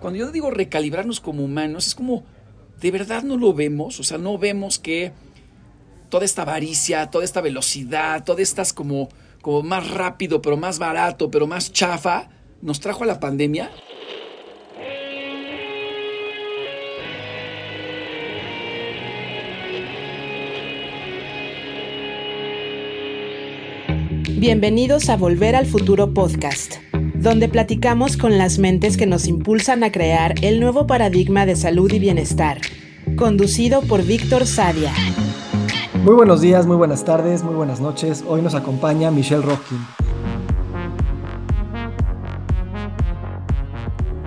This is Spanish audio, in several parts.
cuando yo digo recalibrarnos como humanos, es como, de verdad no lo vemos, o sea, no vemos que toda esta avaricia, toda esta velocidad, todas estas como, como más rápido, pero más barato, pero más chafa, nos trajo a la pandemia. Bienvenidos a Volver al Futuro Podcast, donde platicamos con las mentes que nos impulsan a crear el nuevo paradigma de salud y bienestar, conducido por Víctor Sadia. Muy buenos días, muy buenas tardes, muy buenas noches. Hoy nos acompaña Michelle Rohkin.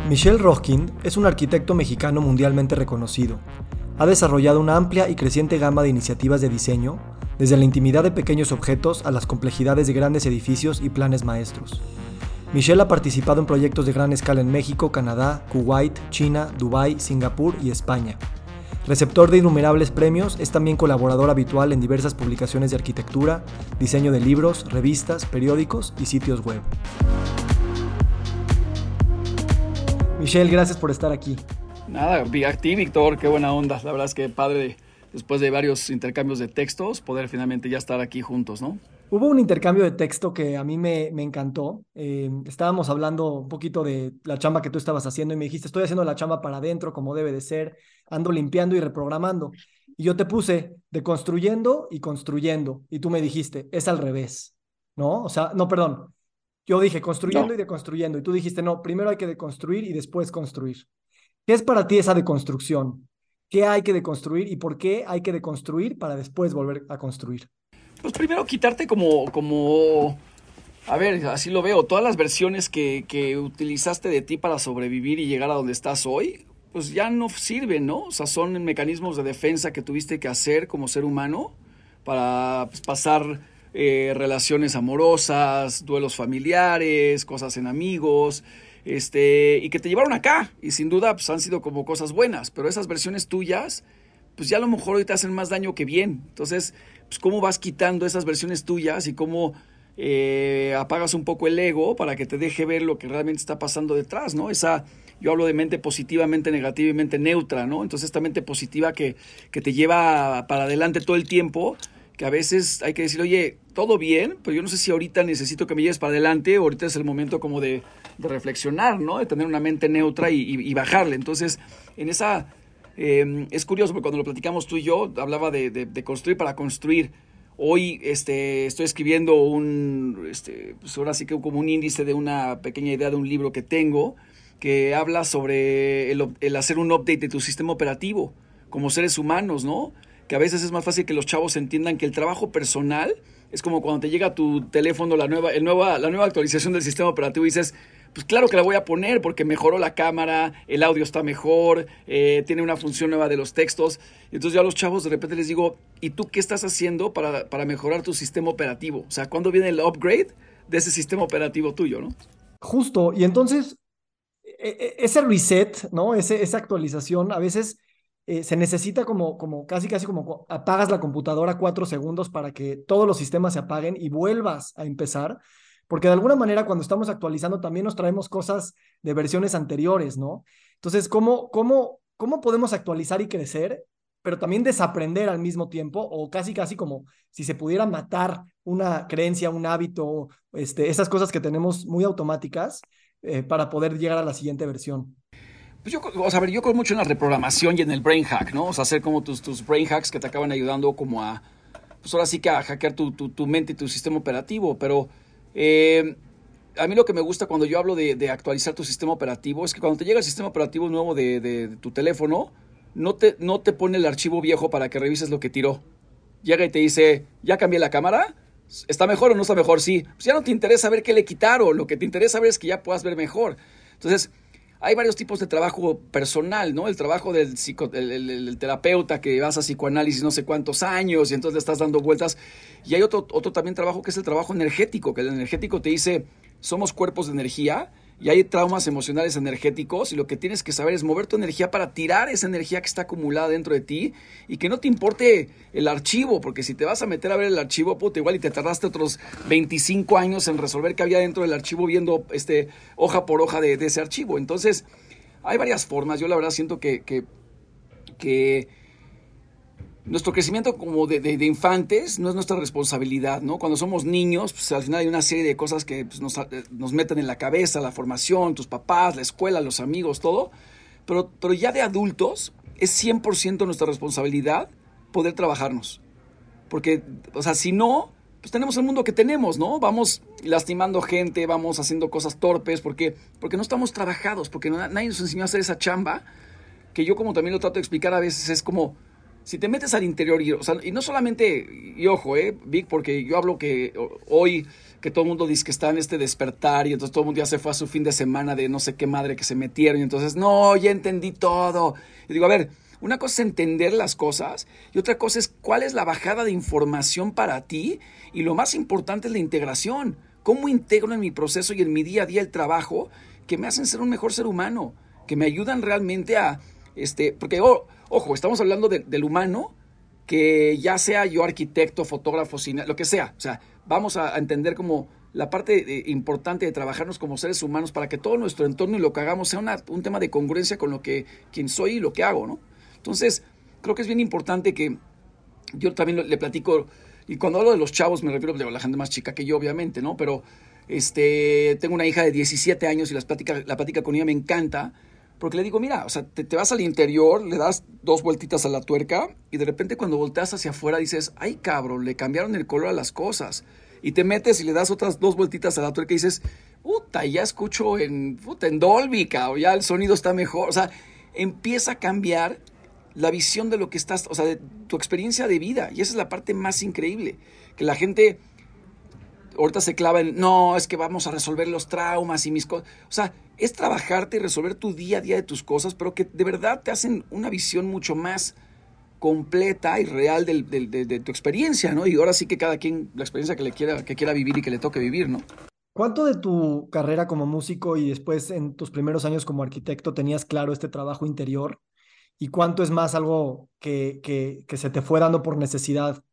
Michelle Rohkin es un arquitecto mexicano mundialmente reconocido. Ha desarrollado una amplia y creciente gama de iniciativas de diseño, desde la intimidad de pequeños objetos a las complejidades de grandes edificios y planes maestros. Michelle ha participado en proyectos de gran escala en México, Canadá, Kuwait, China, Dubái, Singapur y España. Receptor de innumerables premios, es también colaborador habitual en diversas publicaciones de arquitectura, diseño de libros, revistas, periódicos y sitios web. Michelle, gracias por estar aquí. Nada, a ti, Víctor, qué buena onda. La verdad es que padre después de varios intercambios de textos, poder finalmente ya estar aquí juntos, ¿no? Hubo un intercambio de texto que a mí me, me encantó. Eh, estábamos hablando un poquito de la chamba que tú estabas haciendo y me dijiste, estoy haciendo la chamba para adentro como debe de ser, ando limpiando y reprogramando. Y yo te puse de construyendo y construyendo. Y tú me dijiste, es al revés, ¿no? O sea, no, perdón. Yo dije construyendo y deconstruyendo. Y tú dijiste, no, primero hay que deconstruir y después construir. ¿Qué es para ti esa deconstrucción? ¿Qué hay que deconstruir y por qué hay que deconstruir para después volver a construir? Pues primero quitarte como, como, a ver, así lo veo, todas las versiones que, que utilizaste de ti para sobrevivir y llegar a donde estás hoy, pues ya no sirven, ¿no? O sea, son mecanismos de defensa que tuviste que hacer como ser humano para pues, pasar eh, relaciones amorosas, duelos familiares, cosas en amigos, este, y que te llevaron acá. Y sin duda, pues han sido como cosas buenas, pero esas versiones tuyas, pues ya a lo mejor hoy te hacen más daño que bien. Entonces, pues cómo vas quitando esas versiones tuyas y cómo eh, apagas un poco el ego para que te deje ver lo que realmente está pasando detrás, ¿no? Esa, yo hablo de mente positivamente negativa y mente neutra, ¿no? Entonces esta mente positiva que, que te lleva para adelante todo el tiempo, que a veces hay que decir, oye, todo bien, pero yo no sé si ahorita necesito que me lleves para adelante, o ahorita es el momento como de de reflexionar, ¿no? De tener una mente neutra y, bajarle. Entonces, en esa... Em, es curioso porque cuando lo platicamos tú y yo, hablaba de, construir para construir. Hoy este, estoy escribiendo un, este, pues ahora sí que como un índice de una pequeña idea de un libro que tengo que habla sobre el, el hacer un update de tu sistema operativo como seres humanos, ¿no? Que a veces es más fácil que los chavos entiendan que el trabajo personal es como cuando te llega a tu teléfono la nueva, el nueva, la nueva actualización del sistema operativo y dices, pues claro que la voy a poner porque mejoró la cámara, el audio está mejor, eh, tiene una función nueva de los textos. Entonces yo a los chavos de repente les digo, ¿y tú qué estás haciendo para, para mejorar tu sistema operativo? O sea, ¿cuándo viene el upgrade de ese sistema operativo tuyo, no? Justo, y entonces e, e, ese reset, ¿no? Ese, esa actualización a veces eh, se necesita como, como casi, casi como apagas la computadora cuatro segundos para que todos los sistemas se apaguen y vuelvas a empezar porque de alguna manera cuando estamos actualizando también nos traemos cosas de versiones anteriores, ¿no? Entonces, ¿cómo, cómo, cómo podemos actualizar y crecer, pero también desaprender al mismo tiempo, o casi, casi como si se pudiera matar una creencia, un hábito, este, esas cosas que tenemos muy automáticas eh, para poder llegar a la siguiente versión? Pues yo, o sea, a ver, yo creo mucho en la reprogramación y en el brain hack, ¿no? O sea, hacer como tus, tus brain hacks que te acaban ayudando como a, pues ahora sí que a hackear tu, tu, tu mente y tu sistema operativo, pero eh, a mí lo que me gusta cuando yo hablo de, actualizar tu sistema operativo es que cuando te llega el sistema operativo nuevo de, tu teléfono, no te, no te pone el archivo viejo para que revises lo que tiró. Llega y te dice, ¿ya cambié la cámara? ¿Está mejor o no está mejor? Sí. Pues ya no te interesa ver qué le quitaron, lo que te interesa ver es que ya puedas ver mejor. Entonces, hay varios tipos de trabajo personal, ¿no? El trabajo del el, terapeuta que vas a psicoanálisis no sé cuántos años y entonces le estás dando vueltas. Y hay otro, otro también trabajo que es el trabajo energético, que el energético te dice, somos cuerpos de energía y hay traumas emocionales energéticos y lo que tienes que saber es mover tu energía para tirar esa energía que está acumulada dentro de ti y que no te importe el archivo, porque si te vas a meter a ver el archivo, puta, igual y te tardaste otros 25 años en resolver qué había dentro del archivo viendo este, hoja por hoja de, ese archivo. Entonces, hay varias formas. Yo la verdad siento que, que, que nuestro crecimiento como de, de, infantes no es nuestra responsabilidad, ¿no? Cuando somos niños, pues al final hay una serie de cosas que pues, nos, nos, meten en la cabeza, la formación, tus papás, la escuela, los amigos, todo. Pero, pero ya de adultos es 100% nuestra responsabilidad poder trabajarnos. Porque, o sea, si no, pues tenemos el mundo que tenemos, ¿no? Vamos lastimando gente, vamos haciendo cosas torpes, porque, porque no estamos trabajados, porque nadie nos enseñó a hacer esa chamba, que yo como también lo trato de explicar a veces, es como si te metes al interior y, no solamente, y ojo, eh, Vic, porque yo hablo que hoy que todo el mundo dice que está en este despertar y entonces todo el mundo ya se fue a su fin de semana de no sé qué madre que se metieron y entonces, no, ya entendí todo. Y digo, a ver, una cosa es entender las cosas y otra cosa es cuál es la bajada de información para ti y lo más importante es la integración. ¿Cómo integro en mi proceso y en mi día a día el trabajo que me hacen ser un mejor ser humano? Que me ayudan realmente a, este, porque... Oh, Ojo, estamos hablando del humano, que ya sea yo arquitecto, fotógrafo, cine, lo que sea. O sea, vamos a, entender como la parte eh, importante de trabajarnos como seres humanos para que todo nuestro entorno y lo que hagamos sea un tema de congruencia con lo que quien soy y lo que hago, ¿no? Entonces, creo que es bien importante que yo también le platico, y cuando hablo de los chavos me refiero a la gente más chica que yo, obviamente, ¿no? Pero este, tengo una hija de 17 años y las plática, la plática con ella me encanta porque le digo, mira, o sea, te, vas al interior, le das dos vueltitas a la tuerca y de repente cuando volteas hacia afuera dices, ay cabrón, le cambiaron el color a las cosas. Y te metes y le das otras dos vueltitas a la tuerca y dices, puta, ya escucho en, puta, en Dolby, cabrón, ya el sonido está mejor. O sea, empieza a cambiar la visión de lo que estás, o sea, de tu experiencia de vida. Y esa es la parte más increíble, que la gente ahorita se clava en, no, es que vamos a resolver los traumas y mis cosas. O sea, es trabajarte y resolver tu día a día de tus cosas, pero que de verdad te hacen una visión mucho más completa y real de, tu experiencia, ¿no? Y ahora sí que cada quien, la experiencia que le quiera, que quiera vivir y que le toque vivir, ¿no? ¿Cuánto de tu carrera como músico y después en tus primeros años como arquitecto tenías claro este trabajo interior? ¿Y cuánto es más algo que, que, que se te fue dando por necesidad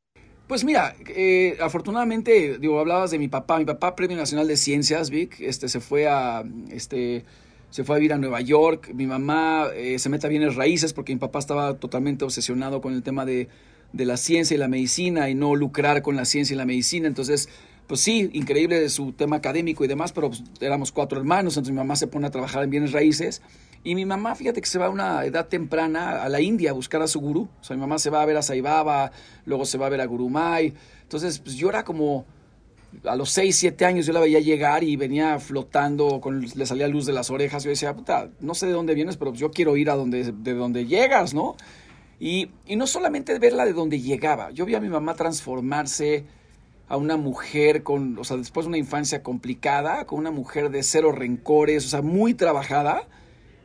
pues mira, eh, afortunadamente, digo, hablabas de mi papá. Mi papá, Premio Nacional de Ciencias, Vic, este, se fue a, este, se fue a vivir a Nueva York. Mi mamá eh, se mete a bienes raíces porque mi papá estaba totalmente obsesionado con el tema de, de, la ciencia y la medicina y no lucrar con la ciencia y la medicina. Entonces, pues sí, increíble su tema académico y demás, pero pues, éramos cuatro hermanos, entonces mi mamá se pone a trabajar en bienes raíces y mi mamá, fíjate que se va a una edad temprana a la India a buscar a su gurú. O sea, mi mamá se va a ver a Saibaba, luego se va a ver a Gurumay. Entonces, pues yo era como, a los 6, 7 años yo la veía llegar y venía flotando, le salía luz de las orejas. Yo decía, puta, no sé de dónde vienes, pero pues yo quiero ir a donde, de donde llegas, ¿no? Y, y no solamente verla de donde llegaba, yo vi a mi mamá transformarse a una mujer con, o sea, después de una infancia complicada, con una mujer de cero rencores, o sea, muy trabajada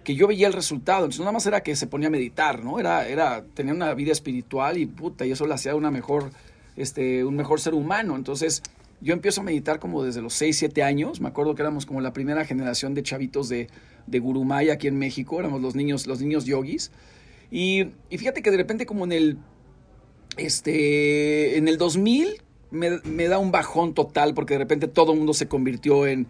que yo veía el resultado. Entonces, nada más era que se ponía a meditar, ¿no? Era, era tener una vida espiritual y puta, y eso la hacía una mejor, este, un mejor ser humano. Entonces, yo empiezo a meditar como desde los 6, 7 años. Me acuerdo que éramos como la primera generación de chavitos de, de Gurumay aquí en México. Éramos los niños, los niños yogis. Y, y fíjate que de repente como en el, este, en el 2000 me, da un bajón total porque de repente todo el mundo se convirtió en,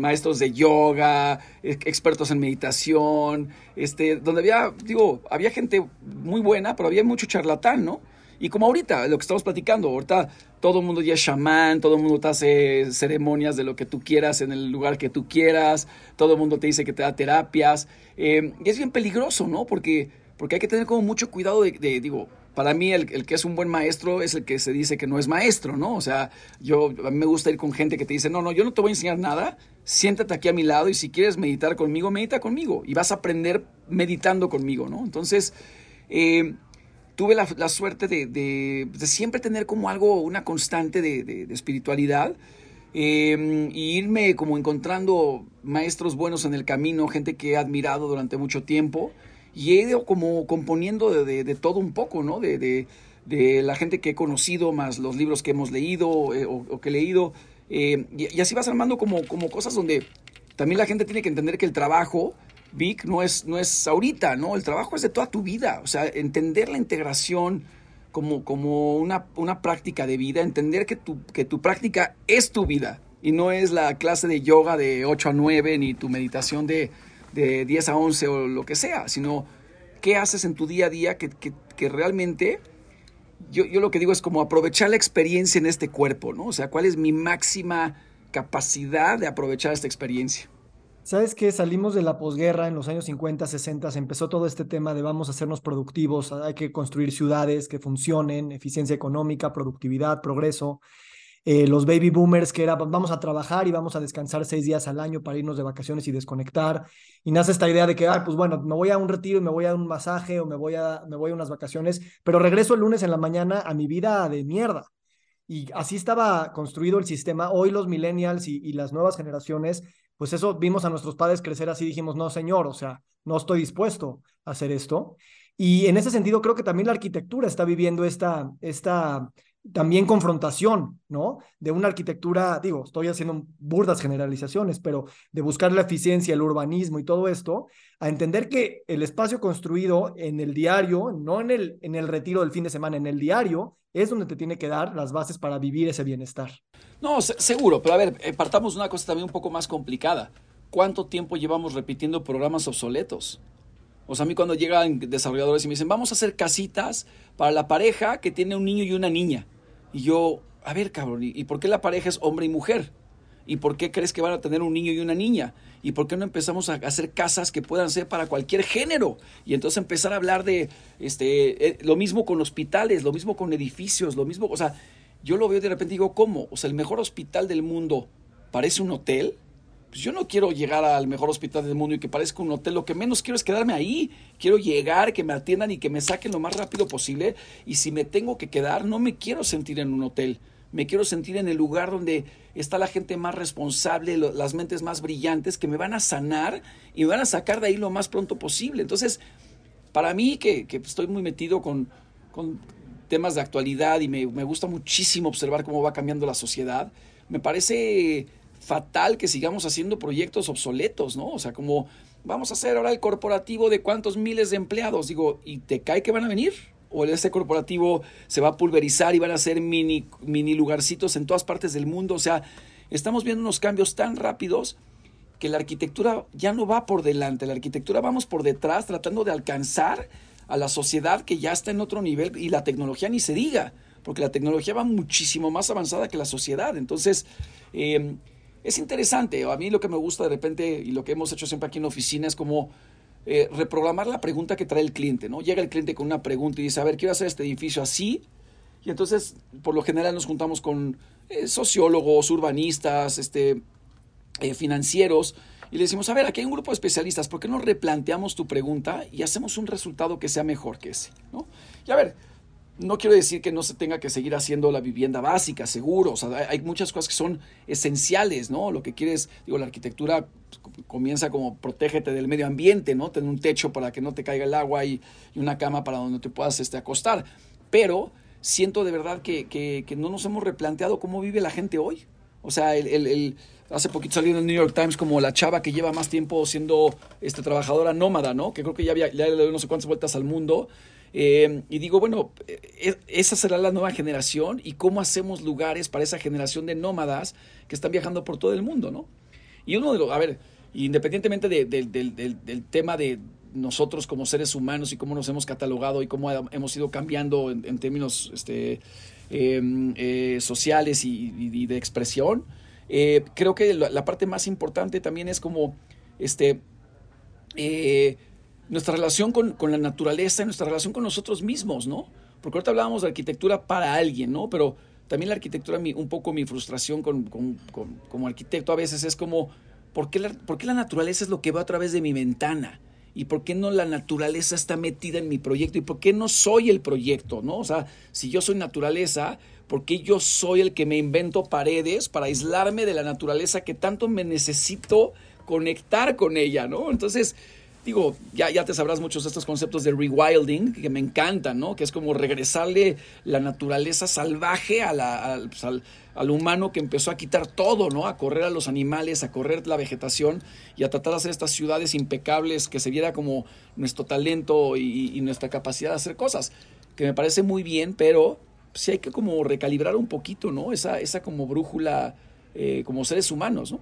maestros de yoga, expertos en meditación, este, donde había, digo, había gente muy buena, pero había mucho charlatán, ¿no? Y como ahorita, lo que estamos platicando, ahorita todo el mundo ya es chamán, todo el mundo te hace ceremonias de lo que tú quieras en el lugar que tú quieras, todo el mundo te dice que te da terapias. Eh, y es bien peligroso, ¿no? Porque, porque hay que tener como mucho cuidado de digo, para mí el, que es un buen maestro es el que se dice que no es maestro, ¿no? O sea, yo a mí me gusta ir con gente que te dice, no, no, yo no te voy a enseñar nada, siéntate aquí a mi lado y si quieres meditar conmigo, medita conmigo y vas a aprender meditando conmigo, ¿no? Entonces, eh, tuve la, suerte de, siempre tener como algo, una constante de, espiritualidad. Eh, y irme como encontrando maestros buenos en el camino, gente que he admirado durante mucho tiempo y he ido como componiendo de, todo un poco, ¿no? De, la gente que he conocido, más los libros que hemos leído eh, o, que he leído. Eh, y, así vas armando como, como cosas donde también la gente tiene que entender que el trabajo, Vic, no es, no es ahorita, ¿no? El trabajo es de toda tu vida. O sea, entender la integración como, como una, una práctica de vida, entender que tu, que tu práctica es tu vida y no es la clase de yoga de 8 a 9 ni tu meditación de de 10 a 11 o lo que sea, sino qué haces en tu día a día que, que, realmente, yo, yo, lo que digo es como aprovechar la experiencia en este cuerpo, ¿no? O sea, cuál es mi máxima capacidad de aprovechar esta experiencia. ¿Sabes qué? Salimos de la posguerra en los años 50, 60, empezó todo este tema de vamos a hacernos productivos, hay que construir ciudades que funcionen, eficiencia económica, productividad, progreso. Eh, los baby boomers que era vamos a trabajar y vamos a descansar seis días al año para irnos de vacaciones y desconectar. Y nace esta idea de que, ah, pues bueno, me voy a un retiro y me voy a un masaje o me voy a, me voy a unas vacaciones, pero regreso el lunes en la mañana a mi vida de mierda. Y así estaba construido el sistema. Hoy los millennials y, y las nuevas generaciones pues eso vimos a nuestros padres crecer así, dijimos, no, señor, o sea, no estoy dispuesto a hacer esto. Y en ese sentido creo que también la arquitectura está viviendo esta, esta también confrontación, ¿no? De una arquitectura, digo, estoy haciendo burdas generalizaciones, pero de buscar la eficiencia, el urbanismo y todo esto, a entender que el espacio construido en el diario, no en el, en el retiro del fin de semana, en el diario, es donde te tiene que dar las bases para vivir ese bienestar. No, seguro, pero a ver, eh, partamos de una cosa también un poco más complicada. ¿Cuánto tiempo llevamos repitiendo programas obsoletos? O sea, a mí cuando llegan desarrolladores y me dicen, vamos a hacer casitas para la pareja que tiene un niño y una niña. Y yo, a ver, cabrón, ¿y por qué la pareja es hombre y mujer? ¿Y por qué crees que van a tener un niño y una niña? ¿Y por qué no empezamos a hacer casas que puedan ser para cualquier género? Y entonces empezar a hablar de este, eh, lo mismo con hospitales, lo mismo con edificios, lo mismo, o sea, yo lo veo de repente y digo, ¿cómo? O sea, el mejor hospital del mundo parece un hotel. Pues yo no quiero llegar al mejor hospital del mundo y que parezca un hotel. Lo que menos quiero es quedarme ahí. Quiero llegar, que me atiendan y que me saquen lo más rápido posible. Y si me tengo que quedar, no me quiero sentir en un hotel. Me quiero sentir en el lugar donde está la gente más responsable, las mentes más brillantes que me van a sanar y me van a sacar de ahí lo más pronto posible. Entonces, para mí, que, estoy muy metido con, temas de actualidad y me, gusta muchísimo observar cómo va cambiando la sociedad, me parece fatal que sigamos haciendo proyectos obsoletos, ¿no? O sea, como vamos a hacer ahora el corporativo de cuántos miles de empleados, digo, ¿y te cae que van a venir? ¿O este corporativo se va a pulverizar y van a ser mini, mini lugarcitos en todas partes del mundo? O sea, estamos viendo unos cambios tan rápidos que la arquitectura ya no va por delante, la arquitectura vamos por detrás tratando de alcanzar a la sociedad que ya está en otro nivel y la tecnología ni se diga, porque la tecnología va muchísimo más avanzada que la sociedad. Entonces, em, es interesante. A mí lo que me gusta de repente y lo que hemos hecho siempre aquí en la oficina es como eh, reprogramar la pregunta que trae el cliente, ¿no? Llega el cliente con una pregunta y dice, a ver, quiero hacer este edificio así. Y entonces, por lo general, nos juntamos con eh, sociólogos, urbanistas, este, eh, financieros, y le decimos, a ver, aquí hay un grupo de especialistas, ¿por qué no replanteamos tu pregunta y hacemos un resultado que sea mejor que ese? ¿no? Y a ver, no quiero decir que no se tenga que seguir haciendo la vivienda básica, seguro, o sea, hay muchas cosas que son esenciales, ¿no? Lo que quieres, digo, la arquitectura comienza como protégete del medio ambiente, ¿no? Tener un techo para que no te caiga el agua y, una cama para donde te puedas este, acostar. Pero siento de verdad que, que, que, no nos hemos replanteado cómo vive la gente hoy. O sea, el, hace poquito salió en el New York Times como la chava que lleva más tiempo siendo este, trabajadora nómada, ¿no? Que creo que ya, había, ya no sé cuántas vueltas al mundo. Eh, y digo, bueno, e, e, esa será la nueva generación y cómo hacemos lugares para esa generación de nómadas que están viajando por todo el mundo, ¿no? Y uno de los, a ver, independientemente del, del, tema de nosotros como seres humanos y cómo nos hemos catalogado y cómo hemos ido cambiando en, términos este, em, eh, sociales y, de expresión, eh, creo que la, parte más importante también es como este, eh, nuestra relación con, la naturaleza, nuestra relación con nosotros mismos, ¿no? Porque ahorita hablábamos de arquitectura para alguien, ¿no? Pero también la arquitectura, un poco mi frustración con, como arquitecto a veces es como, ¿por qué, la, ¿por qué la naturaleza es lo que va a través de mi ventana? ¿Y por qué no la naturaleza está metida en mi proyecto? ¿Y por qué no soy el proyecto? ¿no? O sea, si yo soy naturaleza, ¿por qué yo soy el que me invento paredes para aislarme de la naturaleza que tanto me necesito conectar con ella? ¿no? Entonces, digo, ya, ya te sabrás muchos de estos conceptos de rewilding que me encantan, ¿no? Que es como regresarle la naturaleza salvaje a la, pues, al, al, humano que empezó a quitar todo, ¿no? A correr a los animales, a correr la vegetación y a tratar de hacer estas ciudades impecables que se viera como nuestro talento y, nuestra capacidad de hacer cosas. Que me parece muy bien, pero sí hay que como recalibrar un poquito, ¿no? Esa, esa como brújula eh, como seres humanos, ¿no?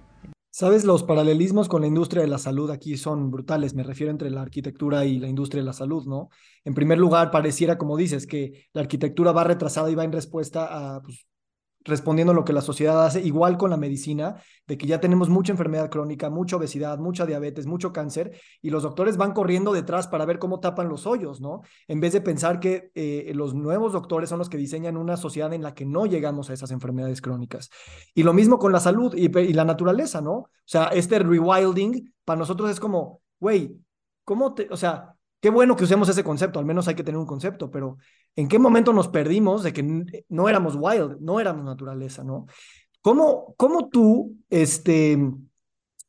Sabes, los paralelismos con la industria de la salud aquí son brutales. Me refiero entre la arquitectura y la industria de la salud, ¿no? En primer lugar, pareciera, como dices, que la arquitectura va retrasada y va en respuesta a pues, respondiendo a lo que la sociedad hace, igual con la medicina, de que ya tenemos mucha enfermedad crónica, mucha obesidad, mucha diabetes, mucho cáncer, y los doctores van corriendo detrás para ver cómo tapan los hoyos, ¿no? En vez de pensar que eh, los nuevos doctores son los que diseñan una sociedad en la que no llegamos a esas enfermedades crónicas. Y lo mismo con la salud y, y la naturaleza, ¿no? O sea, este rewilding para nosotros es como, güey, ¿cómo te, o sea, qué bueno que usemos ese concepto, al menos hay que tener un concepto, pero ¿en qué momento nos perdimos de que no éramos wild, no éramos naturaleza, ¿no? ¿Cómo, cómo tú este,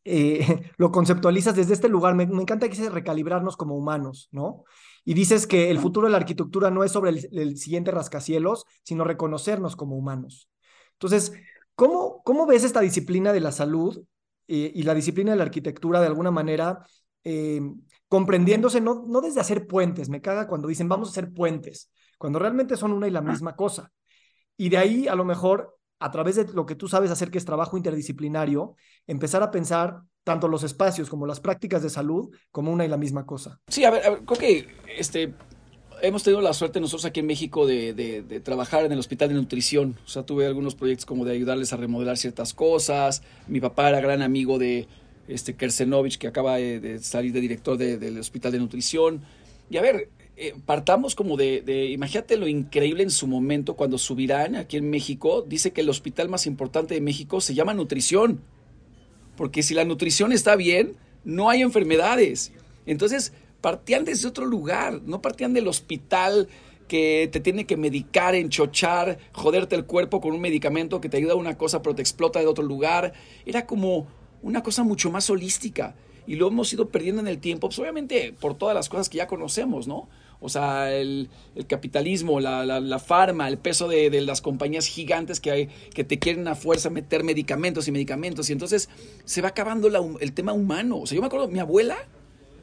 eh, lo conceptualizas desde este lugar? Me, encanta que dices recalibrarnos como humanos, ¿no? Y dices que el futuro de la arquitectura no es sobre el, siguiente rascacielos, sino reconocernos como humanos. Entonces, ¿cómo, cómo ves esta disciplina de la salud eh, y la disciplina de la arquitectura de alguna manera eh, comprendiéndose, no, no desde hacer puentes, me caga cuando dicen vamos a hacer puentes, cuando realmente son una y la misma cosa. Y de ahí, a lo mejor, a través de lo que tú sabes hacer, que es trabajo interdisciplinario, empezar a pensar tanto los espacios como las prácticas de salud como una y la misma cosa. Sí, a ver, creo que este, hemos tenido la suerte nosotros aquí en México de, de, trabajar en el hospital de nutrición. O sea, tuve algunos proyectos como de ayudarles a remodelar ciertas cosas. Mi papá era gran amigo de este Kersenovich, que acaba de, salir de director del Hospital de Nutrición. Y a ver, eh, partamos como de, imagínate lo increíble en su momento cuando Subirán, aquí en México, dice que el hospital más importante de México se llama nutrición. Porque si la nutrición está bien, no hay enfermedades. Entonces, partían desde otro lugar, no partían del hospital que te tiene que medicar, enchochar, joderte el cuerpo con un medicamento que te ayuda a una cosa pero te explota de otro lugar. Era como una cosa mucho más holística. Y lo hemos ido perdiendo en el tiempo, pues obviamente por todas las cosas que ya conocemos, ¿no? O sea, el, capitalismo, la, la, farma, el peso de, las compañías gigantes que, hay, que te quieren a fuerza meter medicamentos y medicamentos. Y entonces se va acabando el tema humano. O sea, yo me acuerdo, mi abuela,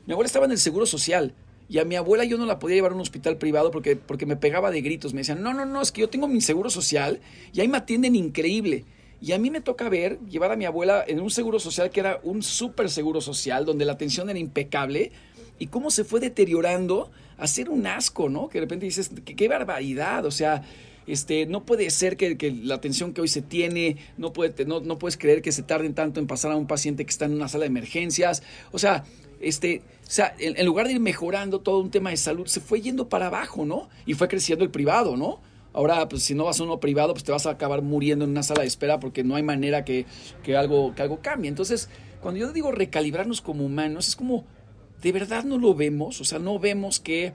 mi abuela estaba en el Seguro Social. Y a mi abuela yo no la podía llevar a un hospital privado porque, porque me pegaba de gritos. Me decían, no, no, no, es que yo tengo mi seguro social y ahí me atienden increíble. Y a mí me toca ver, llevar a mi abuela en un seguro social que era un súper seguro social, donde la atención era impecable, y cómo se fue deteriorando a ser un asco, ¿no? Que de repente dices, qué, barbaridad, o sea, este, no puede ser que, la atención que hoy se tiene, no, puede, no, no puedes creer que se tarden tanto en pasar a un paciente que está en una sala de emergencias, o sea, este, o sea, en, en lugar de ir mejorando todo un tema de salud, se fue yendo para abajo, ¿no? Y fue creciendo el privado, ¿no? Ahora, pues si no vas a uno privado, pues te vas a acabar muriendo en una sala de espera porque no hay manera que, algo, que algo cambie. Entonces, cuando yo digo recalibrarnos como humanos, es como, ¿de verdad no lo vemos? O sea, no vemos que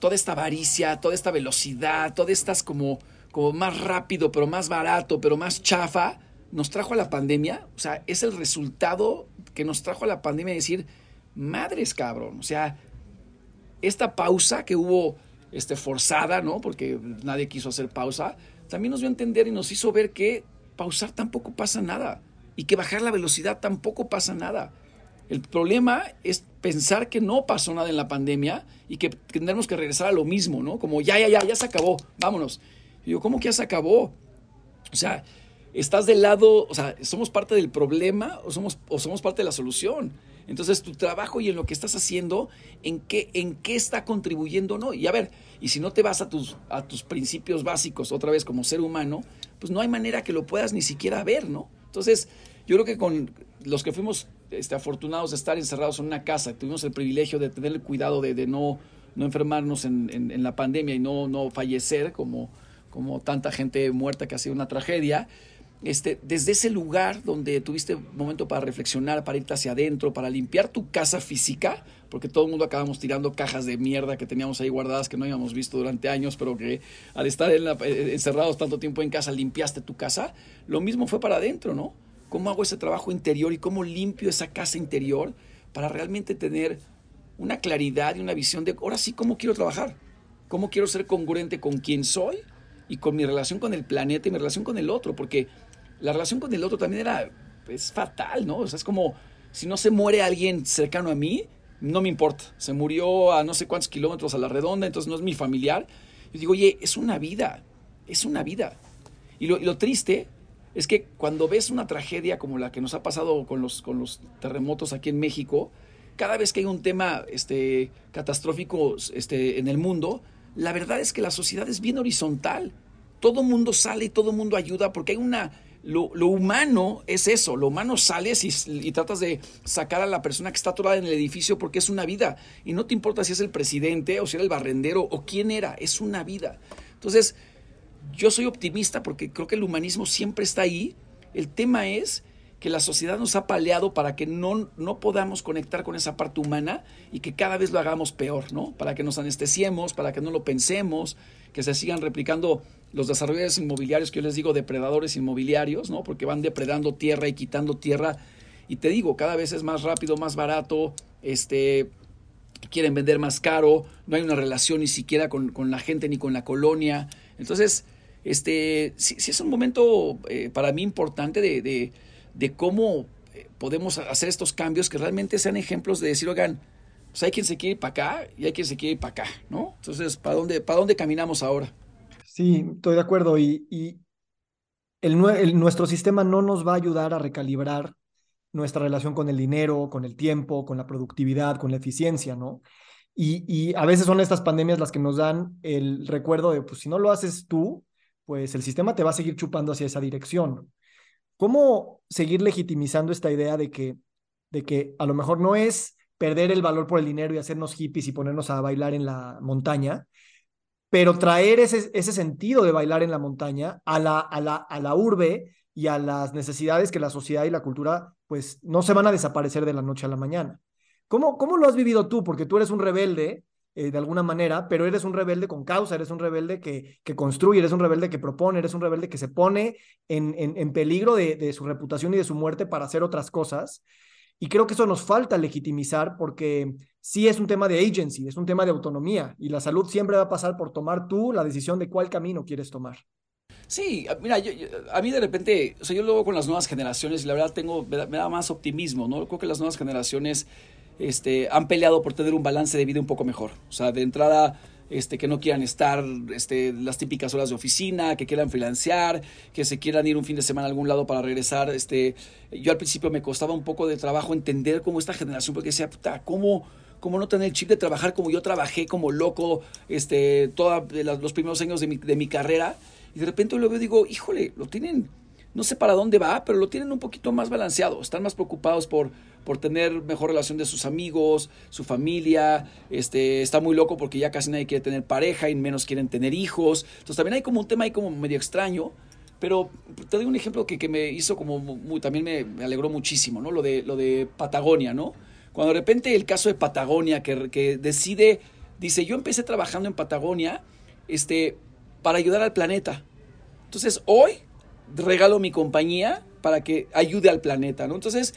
toda esta avaricia, toda esta velocidad, todas estas como, como más rápido, pero más barato, pero más chafa, nos trajo a la pandemia. O sea, es el resultado que nos trajo a la pandemia decir, madres cabrón. O sea, esta pausa que hubo este, forzada, ¿no? Porque nadie quiso hacer pausa, también nos dio a entender y nos hizo ver que pausar tampoco pasa nada y que bajar la velocidad tampoco pasa nada. El problema es pensar que no pasó nada en la pandemia y que tendremos que regresar a lo mismo, ¿no? Como ya, ya, ya, ya se acabó, vámonos. Y yo, ¿cómo que ya se acabó? O sea, estás del lado, o sea, ¿somos parte del problema o somos, o somos parte de la solución? Entonces, tu trabajo y en lo que estás haciendo, ¿en qué, en qué está contribuyendo o no? Y a ver, y si no te vas a tus, a tus principios básicos otra vez como ser humano, pues no hay manera que lo puedas ni siquiera ver, ¿no? Entonces, yo creo que con los que fuimos este, afortunados de estar encerrados en una casa, tuvimos el privilegio de tener el cuidado de, no, no enfermarnos en, en, la pandemia y no, no fallecer como, como tanta gente muerta que ha sido una tragedia, este, desde ese lugar donde tuviste momento para reflexionar, para irte hacia adentro, para limpiar tu casa física, porque todo el mundo acabamos tirando cajas de mierda que teníamos ahí guardadas que no habíamos visto durante años, pero que al estar eh, encerrados tanto tiempo en casa limpiaste tu casa, lo mismo fue para adentro, ¿no? ¿Cómo hago ese trabajo interior y cómo limpio esa casa interior para realmente tener una claridad y una visión de, ahora sí, cómo quiero trabajar? ¿Cómo quiero ser congruente con quién soy? y con mi relación con el planeta y mi relación con el otro, porque la relación con el otro también era es fatal, ¿no? O sea, es como si no se muere alguien cercano a mí, no me importa. Se murió a no sé cuántos kilómetros a la redonda, entonces no es mi familiar. Yo digo, oye, es una vida, es una vida. Y lo, triste es que cuando ves una tragedia como la que nos ha pasado con los, con los terremotos aquí en México, cada vez que hay un tema este, catastrófico este, en el mundo, la verdad es que la sociedad es bien horizontal. Todo mundo sale y todo mundo ayuda porque hay una... Lo, humano es eso, lo humano sales y, y, tratas de sacar a la persona que está atorada en el edificio porque es una vida. Y no te importa si es el presidente o si era el barrendero o quién era, es una vida. Entonces, yo soy optimista porque creo que el humanismo siempre está ahí. El tema es que la sociedad nos ha paleado para que no, no podamos conectar con esa parte humana y que cada vez lo hagamos peor, ¿no? Para que nos anestesiemos, para que no lo pensemos, que se sigan replicando los desarrolladores inmobiliarios que yo les digo depredadores inmobiliarios, ¿no? Porque van depredando tierra y quitando tierra. Y te digo, cada vez es más rápido, más barato, este, quieren vender más caro, no hay una relación ni siquiera con, con la gente ni con la colonia. Entonces, este, sí, es un momento eh, para mí importante de, de, cómo eh, podemos hacer estos cambios que realmente sean ejemplos de decir, oigan, pues hay quien se quiere ir para acá y hay quien se quiere ir para acá, ¿no? Entonces, ¿para dónde, para dónde caminamos ahora? Sí, estoy de acuerdo. Y, y el, nuestro sistema no nos va a ayudar a recalibrar nuestra relación con el dinero, con el tiempo, con la productividad, con la eficiencia, ¿no? Y, y, a veces son estas pandemias las que nos dan el recuerdo de, pues si no lo haces tú, pues el sistema te va a seguir chupando hacia esa dirección. ¿Cómo seguir legitimizando esta idea de que, de que a lo mejor no es perder el valor por el dinero y hacernos hippies y ponernos a bailar en la montaña, pero traer ese, ese sentido de bailar en la montaña a la, a, la, a la urbe y a las necesidades que la sociedad y la cultura pues no se van a desaparecer de la noche a la mañana. ¿Cómo, cómo lo has vivido tú? Porque tú eres un rebelde eh, de alguna manera, pero eres un rebelde con causa, eres un rebelde que, que construye, eres un rebelde que propone, eres un rebelde que se pone en, en, peligro de, de, su reputación y de su muerte para hacer otras cosas. Y creo que eso nos falta legitimizar porque sí es un tema de agency, es un tema de autonomía y la salud siempre va a pasar por tomar tú la decisión de cuál camino quieres tomar. Sí, mira, yo, a mí de repente, o sea, yo luego con las nuevas generaciones, y la verdad tengo, me da, más optimismo, ¿no? Creo que las nuevas generaciones este, han peleado por tener un balance de vida un poco mejor. O sea, de entrada, este, que no quieran estar este, las típicas horas de oficina, que quieran financiar, que se quieran ir un fin de semana a algún lado para regresar. Este, yo al principio me costaba un poco de trabajo entender cómo esta generación, porque decía, puta, ¿cómo, cómo no tener el chip de trabajar como yo trabajé, como loco, este, todos los primeros años de mi, de mi carrera? Y de repente lo veo y digo, híjole, lo tienen no sé para dónde va, pero lo tienen un poquito más balanceado. Están más preocupados por, por tener mejor relación de sus amigos, su familia. Este, está muy loco porque ya casi nadie quiere tener pareja y menos quieren tener hijos. Entonces también hay como un tema ahí como medio extraño. Pero te doy un ejemplo que, que me hizo como también me, alegró muchísimo, ¿no? Lo de, lo de Patagonia, ¿no? Cuando de repente el caso de Patagonia que, que decide, dice, yo empecé trabajando en Patagonia este, para ayudar al planeta. Entonces hoy regalo mi compañía para que ayude al planeta, ¿no? Entonces,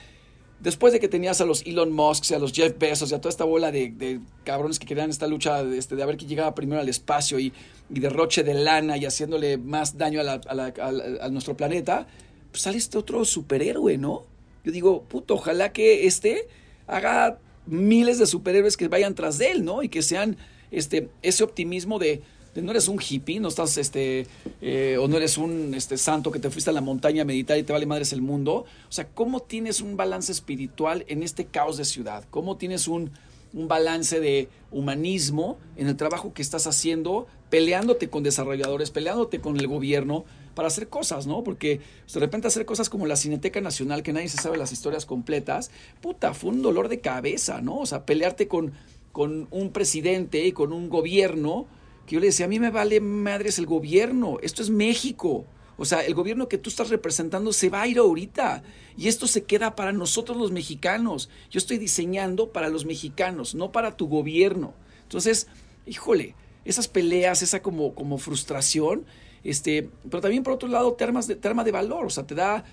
después de que tenías a los Elon Musk, a los Jeff Bezos, y a toda esta bola de, cabrones que querían esta lucha de, este, de ver quién llegaba primero al espacio y, derroche de lana y haciéndole más daño a, nuestro planeta, pues sale este otro superhéroe, ¿no? Yo digo, puto, ojalá que este haga miles de superhéroes que vayan tras de él, ¿no? Y que sean este, ese optimismo de, no eres un hippie, no estás, este, eh, o no eres un este, santo que te fuiste a la montaña a meditar y te vale madres el mundo. O sea, ¿cómo tienes un balance espiritual en este caos de ciudad? ¿Cómo tienes un, un balance de humanismo en el trabajo que estás haciendo, peleándote con desarrolladores, peleándote con el gobierno para hacer cosas, ¿no? Porque pues, de repente hacer cosas como la Cineteca Nacional, que nadie se sabe las historias completas, puta, fue un dolor de cabeza, ¿no? O sea, pelearte con, con un presidente y con un gobierno yo le decía, a mí me vale madres el gobierno, esto es México. O sea, el gobierno que tú estás representando se va a ir ahorita y esto se queda para nosotros los mexicanos. Yo estoy diseñando para los mexicanos, no para tu gobierno. Entonces, híjole, esas peleas, esa como, como frustración, este, pero también por otro lado te de, te arma de valor, o sea, te da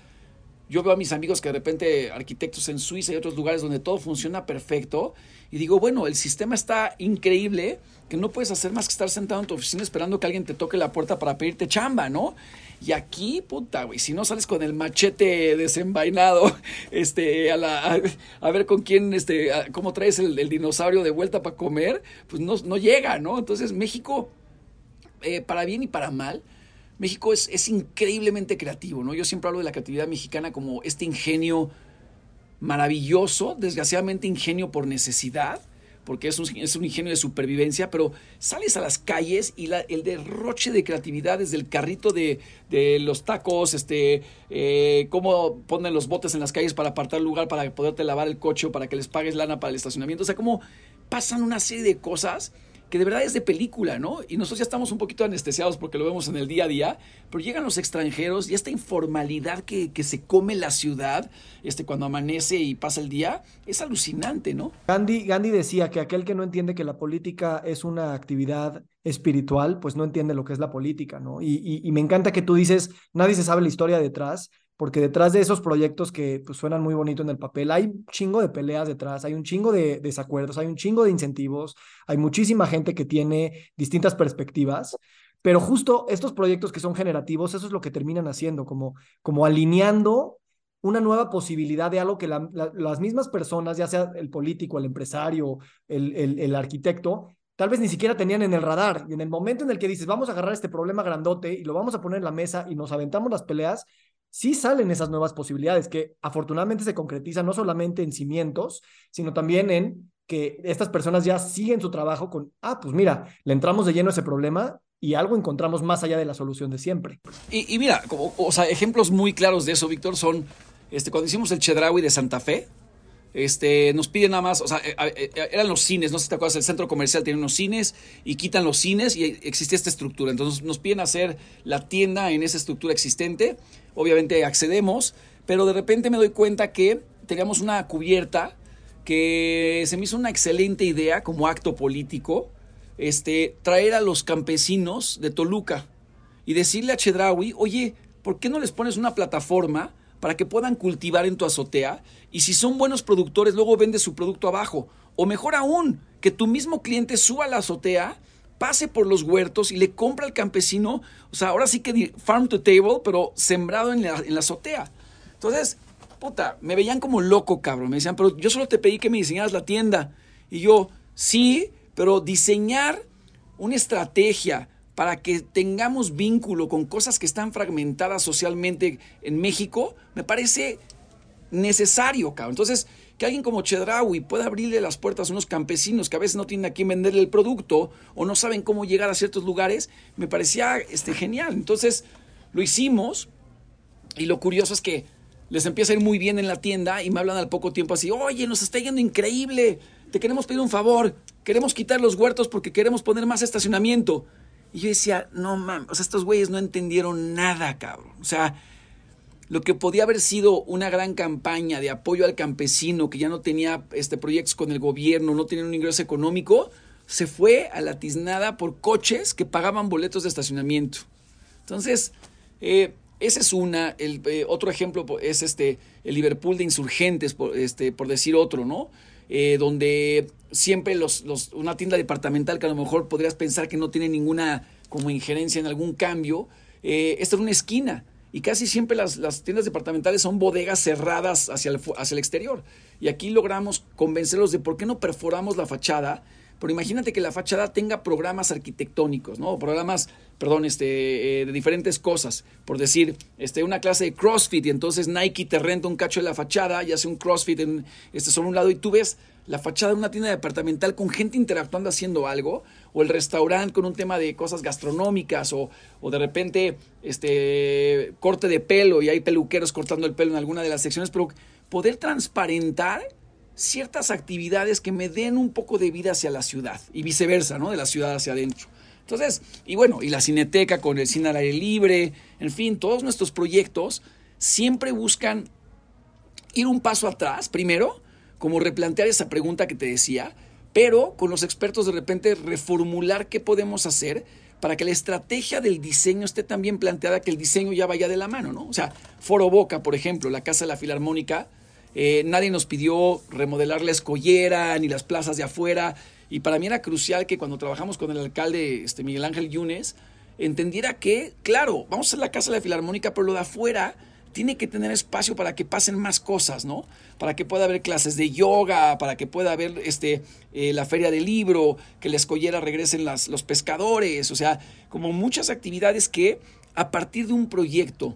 yo veo a mis amigos que de repente arquitectos en Suiza y otros lugares donde todo funciona perfecto y digo, bueno, el sistema está increíble que no puedes hacer más que estar sentado en tu oficina esperando que alguien te toque la puerta para pedirte chamba, ¿no? Y aquí, puta, güey, si no sales con el machete desenvainado, este, a, la, a, ver con quién, este, cómo traes el, dinosaurio de vuelta para comer, pues no, no llega, ¿no? Entonces México, eh, para bien y para mal, México es, es increíblemente creativo, ¿no? Yo siempre hablo de la creatividad mexicana como este ingenio maravilloso, desgraciadamente ingenio por necesidad, porque es un, es un, ingenio de supervivencia, pero sales a las calles y el derroche de creatividad desde el carrito de, de los tacos, este, eh, cómo ponen los botes en las calles para apartar lugar, para poderte lavar el coche o para que les pagues lana para el estacionamiento, o sea, cómo pasan una serie de cosas que de verdad es de película, ¿no? Y nosotros ya estamos un poquito anestesiados porque lo vemos en el día a día, pero llegan los extranjeros y esta informalidad que, que se come la ciudad este, cuando amanece y pasa el día es alucinante, ¿no? Gandhi, Gandhi decía que aquel que no entiende que la política es una actividad espiritual, pues no entiende lo que es la política, ¿no? Y, y, y me encanta que tú dices, nadie se sabe la historia detrás, porque detrás de esos proyectos que pues, suenan muy bonito en el papel, hay un chingo de peleas detrás, hay un chingo de desacuerdos, hay un chingo de incentivos, hay muchísima gente que tiene distintas perspectivas, pero justo estos proyectos que son generativos, eso es lo que terminan haciendo, como, como alineando una nueva posibilidad de algo que la, la, las mismas personas, ya sea el político, el empresario, el, el, el arquitecto, tal vez ni siquiera tenían en el radar. Y en el momento en el que dices, vamos a agarrar este problema grandote y lo vamos a poner en la mesa y nos aventamos las peleas, sí salen esas nuevas posibilidades que afortunadamente se concretizan no solamente en cimientos, sino también en que estas personas ya siguen su trabajo con, ah, pues mira, le entramos de lleno a ese problema y algo encontramos más allá de la solución de siempre. Y, y mira, como, o sea, ejemplos muy claros de eso, Víctor, son este, cuando hicimos el Chedraui de Santa Fe, este, nos piden nada más, o sea, eran los cines, no sé si te acuerdas, el centro comercial tiene unos cines y quitan los cines y existe esta estructura. Entonces nos piden hacer la tienda en esa estructura existente. Obviamente accedemos, pero de repente me doy cuenta que teníamos una cubierta que se me hizo una excelente idea como acto político, este, traer a los campesinos de Toluca y decirle a Chedraui, oye, ¿por qué no les pones una plataforma para que puedan cultivar en tu azotea y si son buenos productores luego vendes su producto abajo. O mejor aún, que tu mismo cliente suba a la azotea, pase por los huertos y le compra al campesino, o sea, ahora sí que farm to table, pero sembrado en la, azotea. Entonces, puta, me veían como loco, cabrón. Me decían, pero yo solo te pedí que me diseñaras la tienda. Y yo, sí, pero diseñar una estrategia para que tengamos vínculo con cosas que están fragmentadas socialmente en México, me parece necesario, cabrón. Entonces, que alguien como Chedraui pueda abrirle las puertas a unos campesinos que a veces no tienen a quién venderle el producto o no saben cómo llegar a ciertos lugares, me parecía este, genial. Entonces, lo hicimos y lo curioso es que les empieza a ir muy bien en la tienda y me hablan al poco tiempo así, oye, nos está yendo increíble, te queremos pedir un favor, queremos quitar los huertos porque queremos poner más estacionamiento. Y yo decía, no mames, o sea, estos güeyes no entendieron nada, cabrón. O sea, lo que podía haber sido una gran campaña de apoyo al campesino que ya no tenía este, proyectos con el gobierno, no tenía un ingreso económico, se fue a la tiznada por coches que pagaban boletos de estacionamiento. Entonces, eh, ese es una. El, eh, otro ejemplo es este, el Liverpool de insurgentes, por, este, por decir otro, ¿no? Eh, donde siempre los, los, una tienda departamental que a lo mejor podrías pensar que no tiene ninguna como injerencia en algún cambio, eh, esta es una esquina y casi siempre las, las, tiendas departamentales son bodegas cerradas hacia el, hacia el exterior. Y aquí logramos convencerlos de por qué no perforamos la fachada pero imagínate que la fachada tenga programas arquitectónicos, ¿no? Programas, perdón, este, eh, de diferentes cosas. Por decir, este, una clase de CrossFit y entonces Nike te renta un cacho de la fachada y hace un CrossFit en, este, sobre un lado y tú ves la fachada de una tienda departamental con gente interactuando haciendo algo, o el restaurante con un tema de cosas gastronómicas, o, o de repente este, corte de pelo y hay peluqueros cortando el pelo en alguna de las secciones, pero poder transparentar ciertas actividades que me den un poco de vida hacia la ciudad y viceversa, ¿no? De la ciudad hacia adentro. Entonces, y bueno, y la cineteca con el cine al aire libre, en fin, todos nuestros proyectos siempre buscan ir un paso atrás, primero, como replantear esa pregunta que te decía, pero con los expertos de repente reformular qué podemos hacer para que la estrategia del diseño esté también planteada, que el diseño ya vaya de la mano, ¿no? O sea, Foro Boca, por ejemplo, la Casa de la Filarmónica, eh, nadie nos pidió remodelar la escollera ni las plazas de afuera. Y para mí era crucial que cuando trabajamos con el alcalde este, Miguel Ángel Yunes, entendiera que, claro, vamos a hacer la casa de la Filarmónica, pero lo de afuera tiene que tener espacio para que pasen más cosas, ¿no? Para que pueda haber clases de yoga, para que pueda haber este, eh, la feria del libro, que la escollera regresen las, los pescadores, o sea, como muchas actividades que a partir de un proyecto,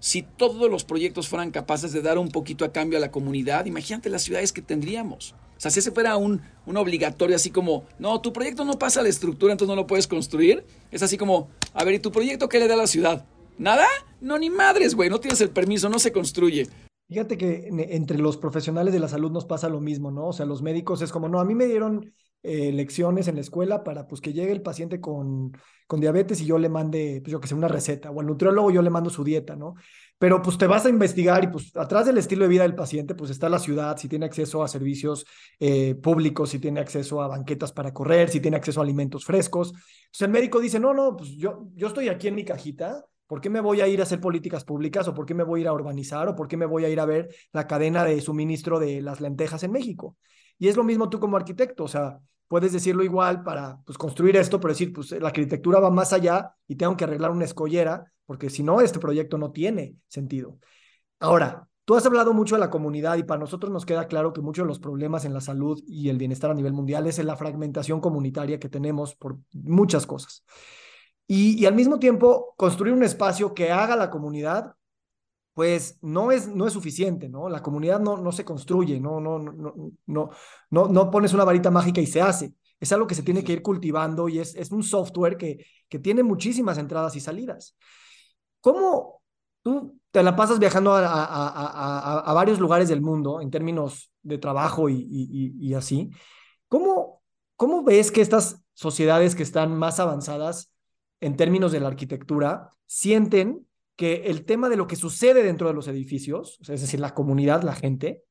si todos los proyectos fueran capaces de dar un poquito a cambio a la comunidad, imagínate las ciudades que tendríamos. O sea, si ese fuera un, un obligatorio, así como, no, tu proyecto no pasa a la estructura, entonces no lo puedes construir, es así como, a ver, ¿y tu proyecto qué le da a la ciudad? ¿Nada? No, ni madres, güey, no tienes el permiso, no se construye. Fíjate que entre los profesionales de la salud nos pasa lo mismo, ¿no? O sea, los médicos es como, no, a mí me dieron eh, lecciones en la escuela para pues que llegue el paciente con, con diabetes y yo le mande, pues yo que sé, una receta, o al nutriólogo yo le mando su dieta, ¿no? Pero pues te vas a investigar y pues atrás del estilo de vida del paciente pues está la ciudad, si tiene acceso a servicios eh, públicos, si tiene acceso a banquetas para correr, si tiene acceso a alimentos frescos. Entonces el médico dice, no, no, pues yo, yo estoy aquí en mi cajita, ¿Por qué me voy a ir a hacer políticas públicas o por qué me voy a ir a urbanizar o por qué me voy a ir a ver la cadena de suministro de las lentejas en México? Y es lo mismo tú como arquitecto, o sea, puedes decirlo igual para pues, construir esto, pero decir, pues la arquitectura va más allá y tengo que arreglar una escollera, porque si no, este proyecto no tiene sentido. Ahora, tú has hablado mucho de la comunidad y para nosotros nos queda claro que muchos de los problemas en la salud y el bienestar a nivel mundial es en la fragmentación comunitaria que tenemos por muchas cosas. Y, al mismo tiempo, construir un espacio que haga la comunidad, pues no es, no es suficiente, ¿no? La comunidad no, no se construye, no, no, no, no, no, no pones una varita mágica y se hace. Es algo que se tiene que ir cultivando y es, es un software que, que tiene muchísimas entradas y salidas. ¿Cómo tú te la pasas viajando a, a, a, varios lugares del mundo en términos de trabajo y, y, y así? ¿Cómo, ¿Cómo ves que estas sociedades que están más avanzadas en términos de la arquitectura, sienten que el tema de lo que sucede dentro de los edificios, es decir, la comunidad, la gente,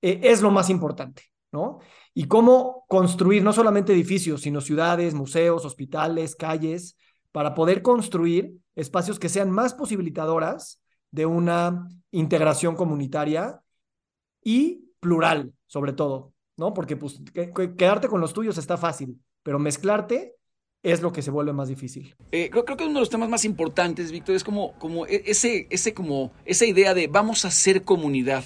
eh, es lo más importante, ¿no? Y cómo construir no solamente edificios, sino ciudades, museos, hospitales, calles, para poder construir espacios que sean más posibilitadoras de una integración comunitaria y plural, sobre todo, ¿no? Porque pues, quedarte con los tuyos está fácil, pero mezclarte es lo que se vuelve más difícil. Eh, creo, que uno de los temas más importantes, Víctor, es como, como e, ese, ese, como esa idea de vamos a ser comunidad.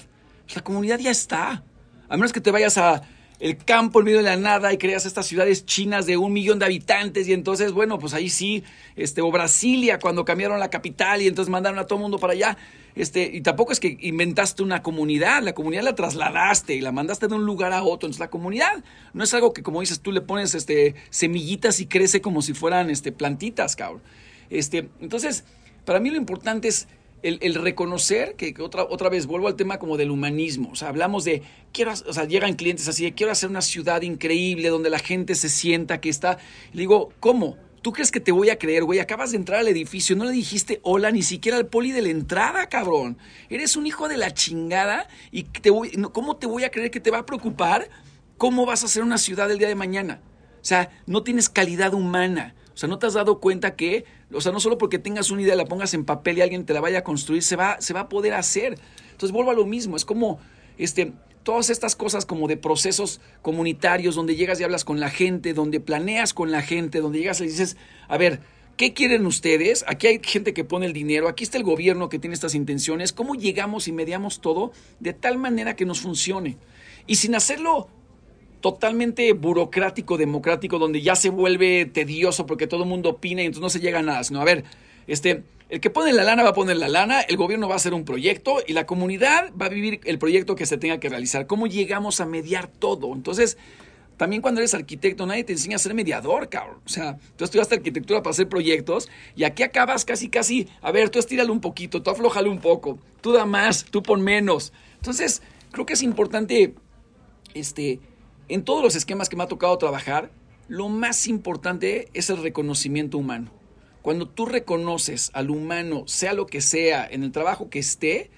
La comunidad ya está. A menos que te vayas a el campo en medio de la nada y creas estas ciudades chinas de un millón de habitantes y entonces, bueno, pues ahí sí, este, o Brasilia cuando cambiaron la capital y entonces mandaron a todo el mundo para allá. Este, y tampoco es que inventaste una comunidad, la comunidad la trasladaste y la mandaste de un lugar a otro. Entonces la comunidad no es algo que, como dices, tú le pones este, semillitas y crece como si fueran este, plantitas, cabrón. Este, entonces, para mí lo importante es el, reconocer que, otra, otra vez vuelvo al tema como del humanismo. O sea, hablamos de, quiero, o sea, llegan clientes así de, quiero hacer una ciudad increíble donde la gente se sienta que está. le digo, ¿cómo? ¿Tú crees que te voy a creer, güey? Acabas de entrar al edificio, no le dijiste hola ni siquiera al poli de la entrada, cabrón. Eres un hijo de la chingada y te voy, ¿cómo te voy a creer que te va a preocupar cómo vas a hacer una ciudad el día de mañana? O sea, no tienes calidad humana. O sea, ¿no te has dado cuenta que, o sea, no solo porque tengas una idea, la pongas en papel y alguien te la vaya a construir, se va, se va a poder hacer? Entonces vuelvo a lo mismo, es como, este, todas estas cosas como de procesos comunitarios donde llegas y hablas con la gente, donde planeas con la gente, donde llegas y dices, a ver, ¿qué quieren ustedes? Aquí hay gente que pone el dinero, aquí está el gobierno que tiene estas intenciones, ¿cómo llegamos y mediamos todo de tal manera que nos funcione? Y sin hacerlo totalmente burocrático, democrático, donde ya se vuelve tedioso porque todo el mundo opina y entonces no se llega a nada, sino a ver, este, el que pone la lana va a poner la lana, el gobierno va a hacer un proyecto y la comunidad va a vivir el proyecto que se tenga que realizar. ¿Cómo llegamos a mediar todo? Entonces, también cuando eres arquitecto, nadie te enseña a ser mediador, cabrón. O sea, tú estudiaste arquitectura para hacer proyectos y aquí acabas casi, casi, a ver, tú estírale un poquito, tú aflojale un poco, tú da más, tú pon menos. Entonces, creo que es importante, este, en todos los esquemas que me ha tocado trabajar, lo más importante es el reconocimiento humano. Cuando tú reconoces al humano, sea lo que sea, en el trabajo que esté,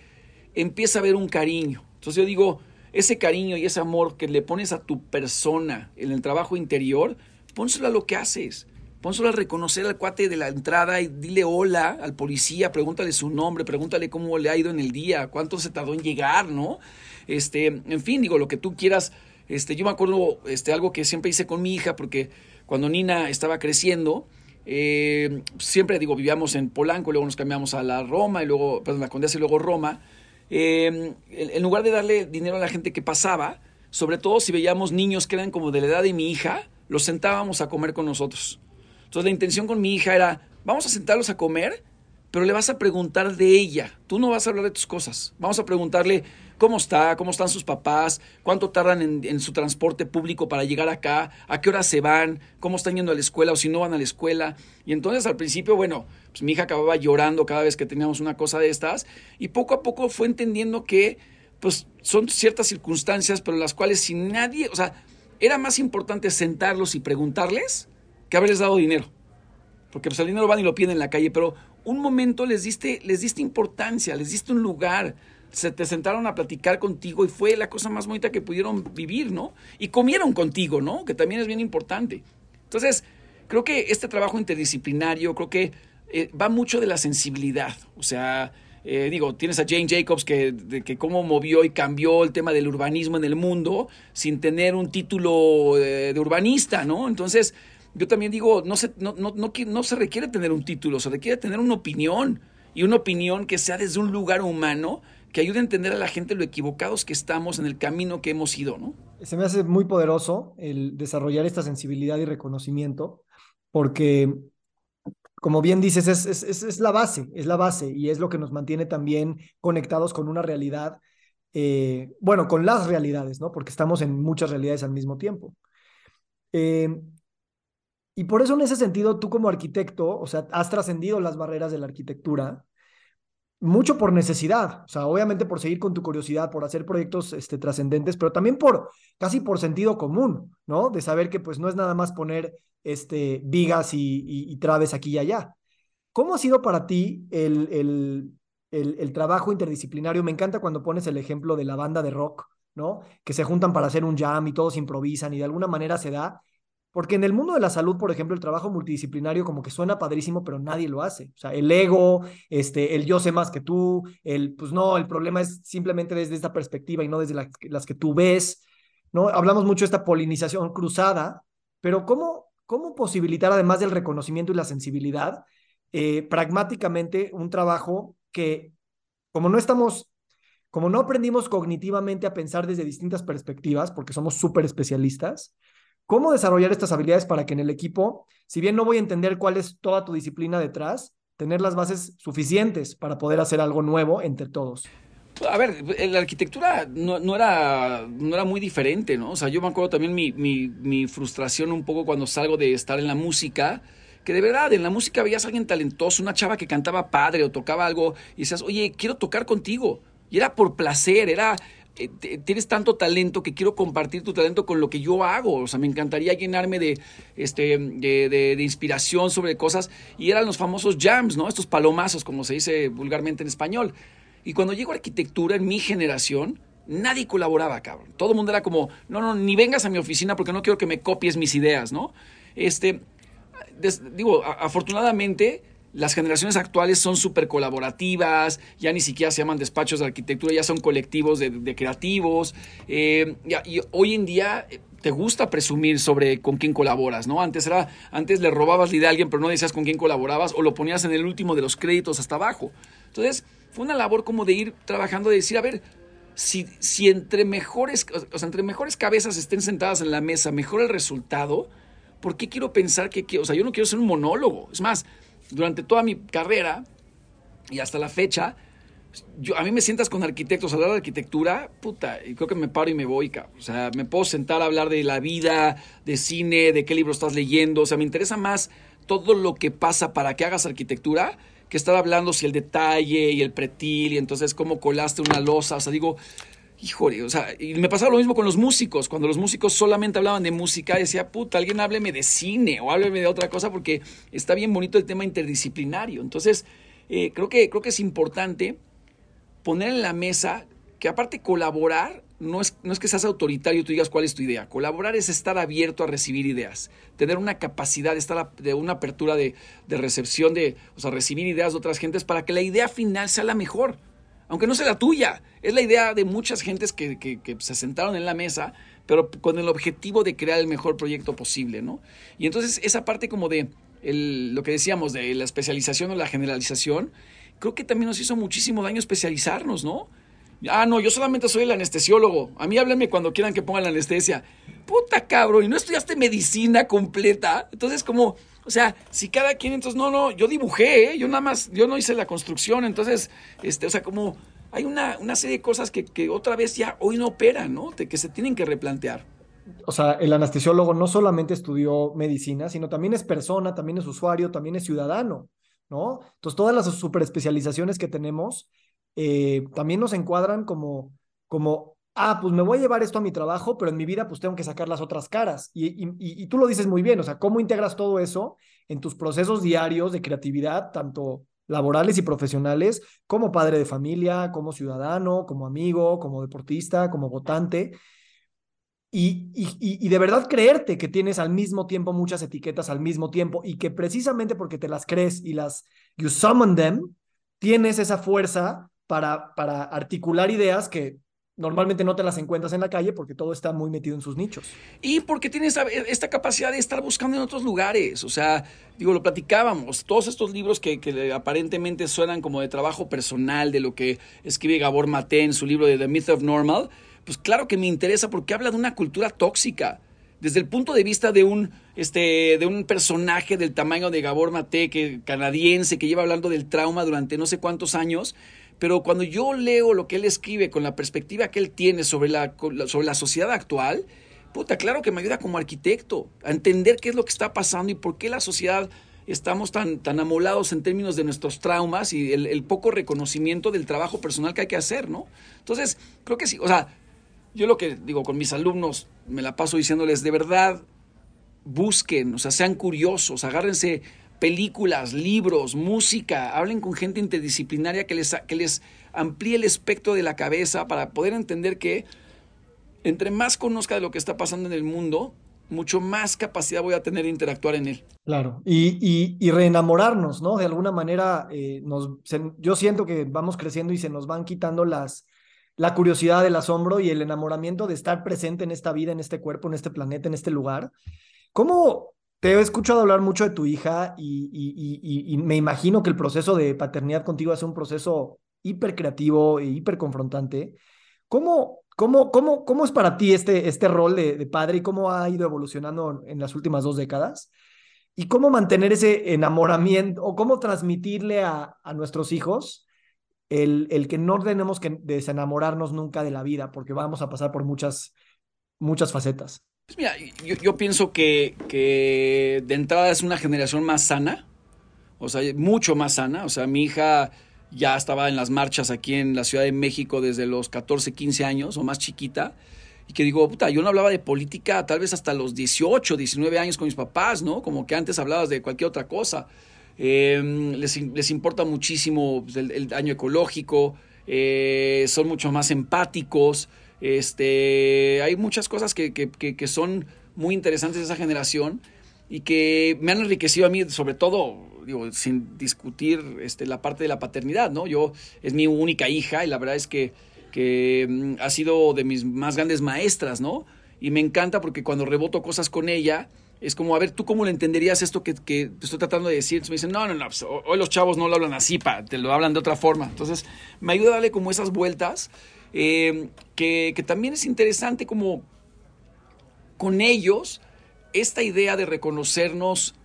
empieza a haber un cariño. Entonces yo digo, ese cariño y ese amor que le pones a tu persona en el trabajo interior, pónselo a lo que haces. Pónselo a reconocer al cuate de la entrada y dile hola al policía, pregúntale su nombre, pregúntale cómo le ha ido en el día, cuánto se tardó en llegar, ¿no? Este, en fin, digo, lo que tú quieras. Este, yo me acuerdo este, algo que siempre hice con mi hija, porque cuando Nina estaba creciendo, eh, siempre digo, vivíamos en Polanco, luego nos cambiamos a la Roma, y luego, perdón, la Condesa y luego Roma. Eh, en lugar de darle dinero a la gente que pasaba, sobre todo si veíamos niños que eran como de la edad de mi hija, los sentábamos a comer con nosotros. Entonces la intención con mi hija era, vamos a sentarlos a comer, pero le vas a preguntar de ella. Tú no vas a hablar de tus cosas. Vamos a preguntarle cómo está, cómo están sus papás, cuánto tardan en, su transporte público para llegar acá, a qué hora se van, cómo están yendo a la escuela o si no van a la escuela. Y entonces al principio, bueno, pues mi hija acababa llorando cada vez que teníamos una cosa de estas y poco a poco fue entendiendo que pues son ciertas circunstancias, pero las cuales si nadie, o sea, era más importante sentarlos y preguntarles que haberles dado dinero. Porque pues el dinero van y lo piden en la calle, pero un momento les diste, les diste importancia, les diste un lugar, se te sentaron a platicar contigo y fue la cosa más bonita que pudieron vivir, ¿no? Y comieron contigo, ¿no? Que también es bien importante. Entonces, creo que este trabajo interdisciplinario, creo que eh, va mucho de la sensibilidad. O sea, eh, digo, tienes a Jane Jacobs que, que cómo movió y cambió el tema del urbanismo en el mundo sin tener un título de, de urbanista, ¿no? Entonces, yo también digo, no se, no, no, no, no se requiere tener un título, se requiere tener una opinión y una opinión que sea desde un lugar humano que ayude a entender a la gente lo equivocados que estamos en el camino que hemos ido, ¿no? Se me hace muy poderoso el desarrollar esta sensibilidad y reconocimiento, porque, como bien dices, es, la base, es la base y es lo que nos mantiene también conectados con una realidad, eh, bueno, con las realidades, ¿no? Porque estamos en muchas realidades al mismo tiempo. Eh, y por eso en ese sentido, tú como arquitecto, o sea, has trascendido las barreras de la arquitectura, mucho por necesidad, o sea, obviamente por seguir con tu curiosidad, por hacer proyectos este, trascendentes, pero también por casi por sentido común, ¿no? De saber que pues no es nada más poner este, vigas y, traves aquí y allá. ¿Cómo ha sido para ti el, el, el, el, trabajo interdisciplinario? Me encanta cuando pones el ejemplo de la banda de rock, ¿no? Que se juntan para hacer un jam y todos improvisan y de alguna manera se da. Porque en el mundo de la salud, por ejemplo, el trabajo multidisciplinario como que suena padrísimo, pero nadie lo hace. O sea, el ego, este, el yo sé más que tú, el, pues no, el problema es simplemente desde esta perspectiva y no desde las que tú ves, ¿no? Hablamos mucho de esta polinización cruzada, pero ¿cómo, cómo posibilitar, además del reconocimiento y la sensibilidad, eh, pragmáticamente un trabajo que, como no estamos, como no aprendimos cognitivamente a pensar desde distintas perspectivas, porque somos súper especialistas, cómo desarrollar estas habilidades para que en el equipo, si bien no voy a entender cuál es toda tu disciplina detrás, tener las bases suficientes para poder hacer algo nuevo entre todos. A ver, la arquitectura no, era, no era muy diferente, ¿no? O sea, yo me acuerdo también mi, mi, mi, frustración un poco cuando salgo de estar en la música, que de verdad en la música veías a alguien talentoso, una chava que cantaba padre o tocaba algo y decías, oye, quiero tocar contigo. Y era por placer, era, eh, tienes tanto talento que quiero compartir tu talento con lo que yo hago. O sea, me encantaría llenarme de, este, de, inspiración sobre cosas. Y eran los famosos jams, ¿no? Estos palomazos, como se dice vulgarmente en español. Y cuando llego a arquitectura, en mi generación, nadie colaboraba, cabrón. Todo el mundo era como, no, no, ni vengas a mi oficina porque no quiero que me copies mis ideas, ¿no? Este, digo, afortunadamente las generaciones actuales son súper colaborativas, ya ni siquiera se llaman despachos de arquitectura, ya son colectivos de, creativos. Eh, y, hoy en día eh, te gusta presumir sobre con quién colaboras, ¿no? Antes era, antes le robabas la idea a alguien, pero no decías con quién colaborabas, o lo ponías en el último de los créditos hasta abajo. Entonces, fue una labor como de ir trabajando, de decir, a ver, si, entre mejores, o sea, entre mejores cabezas estén sentadas en la mesa, mejor el resultado, ¿por qué quiero pensar que, que, o sea, yo no quiero ser un monólogo? Es más, durante toda mi carrera y hasta la fecha, yo, a mí me sientas con arquitectos hablar de arquitectura, puta, y creo que me paro y me voy, O sea, me puedo sentar a hablar de la vida, de cine, de qué libro estás leyendo. O sea, me interesa más todo lo que pasa para que hagas arquitectura que estar hablando si el detalle y el pretil y entonces cómo colaste una losa. O sea, digo, híjole, o sea, y me pasaba lo mismo con los músicos. Cuando los músicos solamente hablaban de música, decía, puta, alguien hábleme de cine o hábleme de otra cosa porque está bien bonito el tema interdisciplinario. Entonces, eh, creo, que, creo que es importante poner en la mesa que aparte colaborar no es, no es que seas autoritario y tú digas cuál es tu idea. Colaborar es estar abierto a recibir ideas, tener una capacidad, estar de una apertura de, de recepción, de o sea, recibir ideas de otras gentes para que la idea final sea la mejor aunque no sea la tuya. Es la idea de muchas gentes que, se sentaron en la mesa, pero con el objetivo de crear el mejor proyecto posible, ¿no? Y entonces esa parte como de lo que decíamos de la especialización o la generalización, creo que también nos hizo muchísimo daño especializarnos, ¿no? Ah, no, yo solamente soy el anestesiólogo. A mí háblenme cuando quieran que pongan la anestesia. Puta cabrón, y no estudiaste medicina completa. Entonces, como, O sea, si cada quien, entonces, no, no, yo dibujé, ¿eh? yo nada más, yo no hice la construcción, entonces, este, o sea, como hay una, una serie de cosas que, que, otra vez ya hoy no operan, ¿no? De que se tienen que replantear. O sea, el anestesiólogo no solamente estudió medicina, sino también es persona, también es usuario, también es ciudadano, ¿no? Entonces, todas las superespecializaciones que tenemos eh, también nos encuadran como, como ah, pues me voy a llevar esto a mi trabajo, pero en mi vida pues tengo que sacar las otras caras. Y, y, tú lo dices muy bien, o sea, ¿cómo integras todo eso en tus procesos diarios de creatividad, tanto laborales y profesionales, como padre de familia, como ciudadano, como amigo, como deportista, como votante? Y, y, de verdad creerte que tienes al mismo tiempo muchas etiquetas al mismo tiempo y que precisamente porque te las crees y las, you summon them, tienes esa fuerza para, para articular ideas que normalmente no te las encuentras en la calle porque todo está muy metido en sus nichos. Y porque tienes esta capacidad de estar buscando en otros lugares. O sea, digo, lo platicábamos, todos estos libros que, aparentemente suenan como de trabajo personal, de lo que escribe Gabor Maté en su libro de The Myth of Normal, pues claro que me interesa porque habla de una cultura tóxica. Desde el punto de vista de un, este, de un personaje del tamaño de Gabor Maté, que, canadiense, que lleva hablando del trauma durante no sé cuántos años, pero cuando yo leo lo que él escribe con la perspectiva que él tiene sobre la, sobre la sociedad actual, puta, claro que me ayuda como arquitecto a entender qué es lo que está pasando y por qué la sociedad estamos tan, tan amolados en términos de nuestros traumas y el, poco reconocimiento del trabajo personal que hay que hacer, ¿no? Entonces, creo que sí, o sea, yo lo que digo con mis alumnos, me la paso diciéndoles, de verdad, busquen, o sea, sean curiosos, agárrense películas, libros, música, hablen con gente interdisciplinaria que les, que les amplíe el espectro de la cabeza para poder entender que entre más conozca de lo que está pasando en el mundo, mucho más capacidad voy a tener de interactuar en él. Claro, y, y, reenamorarnos, ¿no? De alguna manera, eh, nos, yo siento que vamos creciendo y se nos van quitando las, la curiosidad, el asombro y el enamoramiento de estar presente en esta vida, en este cuerpo, en este planeta, en este lugar. ¿Cómo, te he escuchado hablar mucho de tu hija y, me imagino que el proceso de paternidad contigo es un proceso hiper creativo e hiper confrontante. ¿Cómo, es para ti este, este rol de, padre y cómo ha ido evolucionando en las últimas dos décadas? ¿Y cómo mantener ese enamoramiento o cómo transmitirle a, nuestros hijos el, que no tenemos que desenamorarnos nunca de la vida porque vamos a pasar por muchas facetas? Pues mira, yo, pienso que, que, de entrada es una generación más sana, o sea, mucho más sana. O sea, mi hija ya estaba en las marchas aquí en la Ciudad de México desde los 14, 15 años o más chiquita. Y que digo, puta, yo no hablaba de política tal vez hasta los 18, 19 años con mis papás, ¿no? Como que antes hablabas de cualquier otra cosa. Em, les, les, importa muchísimo pues, el, daño ecológico, eh, son mucho más empáticos. Este, hay muchas cosas que, que, son muy interesantes de esa generación y que me han enriquecido a mí, sobre todo, digo, sin discutir este, la parte de la paternidad, ¿no? Yo es mi única hija y la verdad es que, que mm, ha sido de mis más grandes maestras, ¿no? Y me encanta porque cuando reboto cosas con ella, es como, a ver, ¿tú cómo le entenderías esto que, que estoy tratando de decir? Entonces me dicen, no, no, no, pues, hoy los chavos no lo hablan así, pa, te lo hablan de otra forma. Entonces, me ayuda a darle como esas vueltas eh, que, también es interesante como con ellos esta idea de reconocernos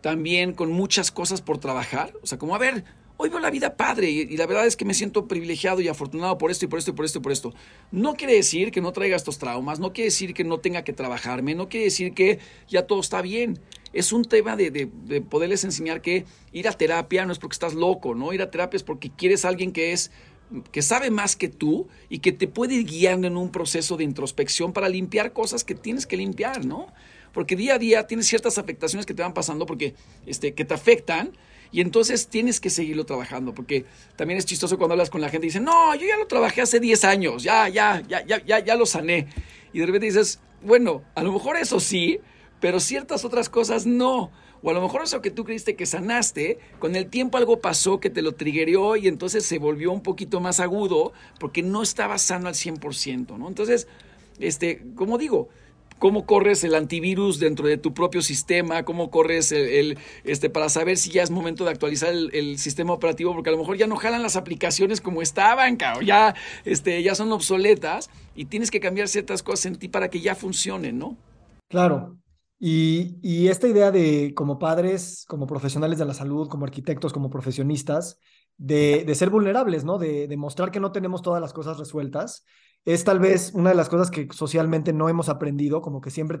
también con muchas cosas por trabajar. O sea, como, a ver, hoy veo la vida padre y, la verdad es que me siento privilegiado y afortunado por esto y por esto y por esto y por esto. No quiere decir que no traiga estos traumas, no quiere decir que no tenga que trabajarme, no quiere decir que ya todo está bien. Es un tema de, de poderles enseñar que ir a terapia no es porque estás loco, ¿no? Ir a terapia es porque quieres a alguien que es que sabe más que tú y que te puede ir guiando en un proceso de introspección para limpiar cosas que tienes que limpiar, ¿no? Porque día a día tienes ciertas afectaciones que te van pasando porque este, que te afectan y entonces tienes que seguirlo trabajando, porque también es chistoso cuando hablas con la gente y dicen, no, yo ya lo trabajé hace 10 años, ya, ya, ya, ya, ya, ya lo sané. Y de repente dices, bueno, a lo mejor eso sí, pero ciertas otras cosas no. O a lo mejor eso que tú creíste que sanaste, con el tiempo algo pasó que te lo triggerió y entonces se volvió un poquito más agudo porque no estaba sano al 100%, ¿no? Entonces, este, como digo, cómo corres el antivirus dentro de tu propio sistema, cómo corres el, este, para saber si ya es momento de actualizar el, sistema operativo, porque a lo mejor ya no jalan las aplicaciones como estaban, cabrón, ya, este, ya son obsoletas y tienes que cambiar ciertas cosas en ti para que ya funcionen, ¿no? Claro, Y, esta idea de como padres, como profesionales de la salud, como arquitectos, como profesionistas, de, de ser vulnerables, ¿no? De, de, mostrar que no tenemos todas las cosas resueltas, es tal vez una de las cosas que socialmente no hemos aprendido, como que siempre,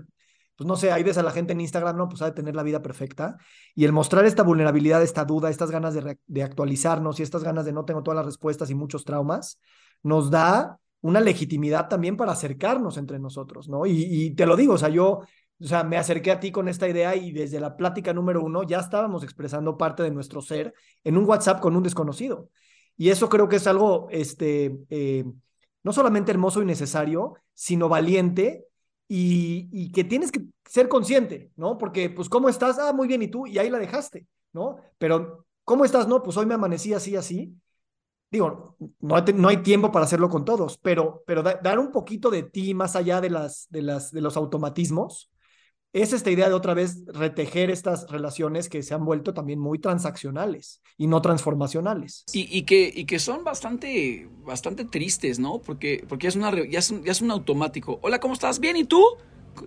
pues no sé, ahí ves a la gente en Instagram, no, pues ha de tener la vida perfecta. Y el mostrar esta vulnerabilidad, esta duda, estas ganas de, de actualizarnos y estas ganas de no tengo todas las respuestas y muchos traumas, nos da una legitimidad también para acercarnos entre nosotros, ¿no? Y, y, te lo digo, o sea, yo, o sea, me acerqué a ti con esta idea y desde la plática número uno ya estábamos expresando parte de nuestro ser en un WhatsApp con un desconocido. Y eso creo que es algo, este, eh, no solamente hermoso y necesario, sino valiente y, y, que tienes que ser consciente, ¿no? Porque, pues, ¿cómo estás? Ah, muy bien, ¿y tú? Y ahí la dejaste, ¿no? Pero, ¿cómo estás? No, pues hoy me amanecí así, así digo, no no hay, tiempo para hacerlo con todos, pero, pero dar un poquito de ti más allá de, las, de, las, de los automatismos, es esta idea de otra vez retejer estas relaciones que se han vuelto también muy transaccionales y no transformacionales. Y, y, que, y que son bastante, bastante tristes, ¿no? Porque, porque ya, es una, ya, es un, ya es un automático. Hola, ¿cómo estás? Bien, ¿y tú?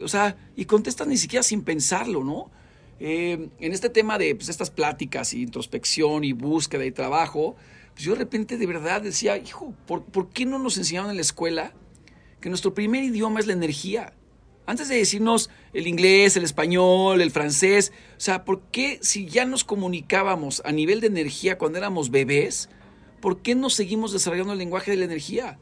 O sea, y contestas ni siquiera sin pensarlo, ¿no? Eh, en este tema de pues, estas pláticas y introspección y búsqueda y trabajo, pues yo de repente de verdad decía, hijo, ¿por, ¿por qué no nos enseñaron en la escuela que nuestro primer idioma es la energía? Antes de decirnos el inglés, el español, el francés, o sea, ¿por qué si ya nos comunicábamos a nivel de energía cuando éramos bebés, ¿por qué no seguimos desarrollando el lenguaje de la energía?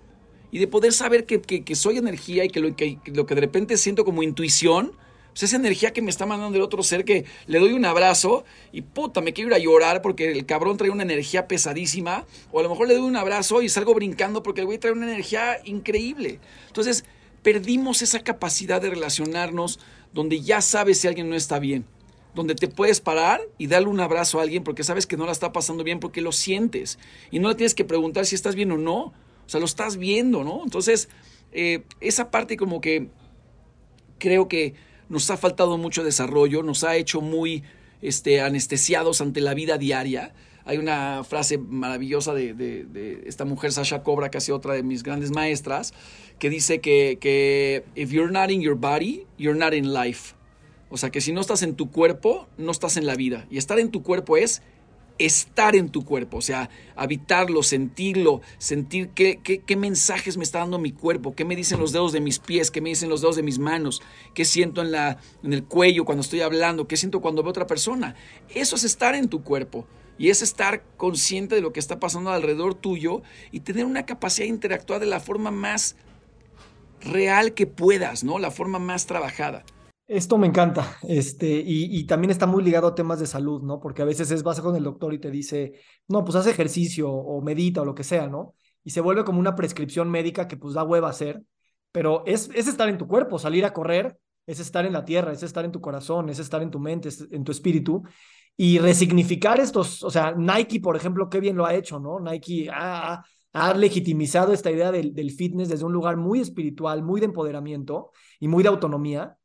Y de poder saber que, que, soy energía y que lo, que lo que de repente siento como intuición, pues esa energía que me está mandando el otro ser que le doy un abrazo y puta, me quiero ir a llorar porque el cabrón trae una energía pesadísima. O a lo mejor le doy un abrazo y salgo brincando porque el güey trae una energía increíble. Entonces, perdimos esa capacidad de relacionarnos donde ya sabes si alguien no está bien. Donde te puedes parar y darle un abrazo a alguien porque sabes que no la está pasando bien porque lo sientes. Y no le tienes que preguntar si estás bien o no. O sea, lo estás viendo, ¿no? Entonces, eh, esa parte como que creo que nos ha faltado mucho desarrollo, nos ha hecho muy este, anestesiados ante la vida diaria. Hay una frase maravillosa de, esta mujer, Sasha Cobra, casi otra de mis grandes maestras, que dice que, que if you're not in your body, you're not in life. O sea, que si no estás en tu cuerpo, no estás en la vida. Y estar en tu cuerpo es estar en tu cuerpo, o sea, habitarlo, sentirlo, sentir qué, mensajes me está dando mi cuerpo, qué me dicen los dedos de mis pies, qué me dicen los dedos de mis manos, qué siento en, la, en el cuello cuando estoy hablando, qué siento cuando veo otra persona. Eso es estar en tu cuerpo. Y es estar consciente de lo que está pasando alrededor tuyo y tener una capacidad de interactuar de la forma más real que puedas, ¿no? La forma más trabajada. Esto me encanta, este, y, también está muy ligado a temas de salud, ¿no? Porque a veces es vas con el doctor y te dice, no, pues haz ejercicio o medita o lo que sea, ¿no? Y se vuelve como una prescripción médica que pues da hueva hacer, pero es, es estar en tu cuerpo, salir a correr, es estar en la tierra, es estar en tu corazón, es estar en tu mente, en tu espíritu, y resignificar estos, o sea, Nike, por ejemplo, qué bien lo ha hecho, ¿no? Nike ha, ha legitimizado esta idea del, del fitness desde un lugar muy espiritual, muy de empoderamiento y muy de autonomía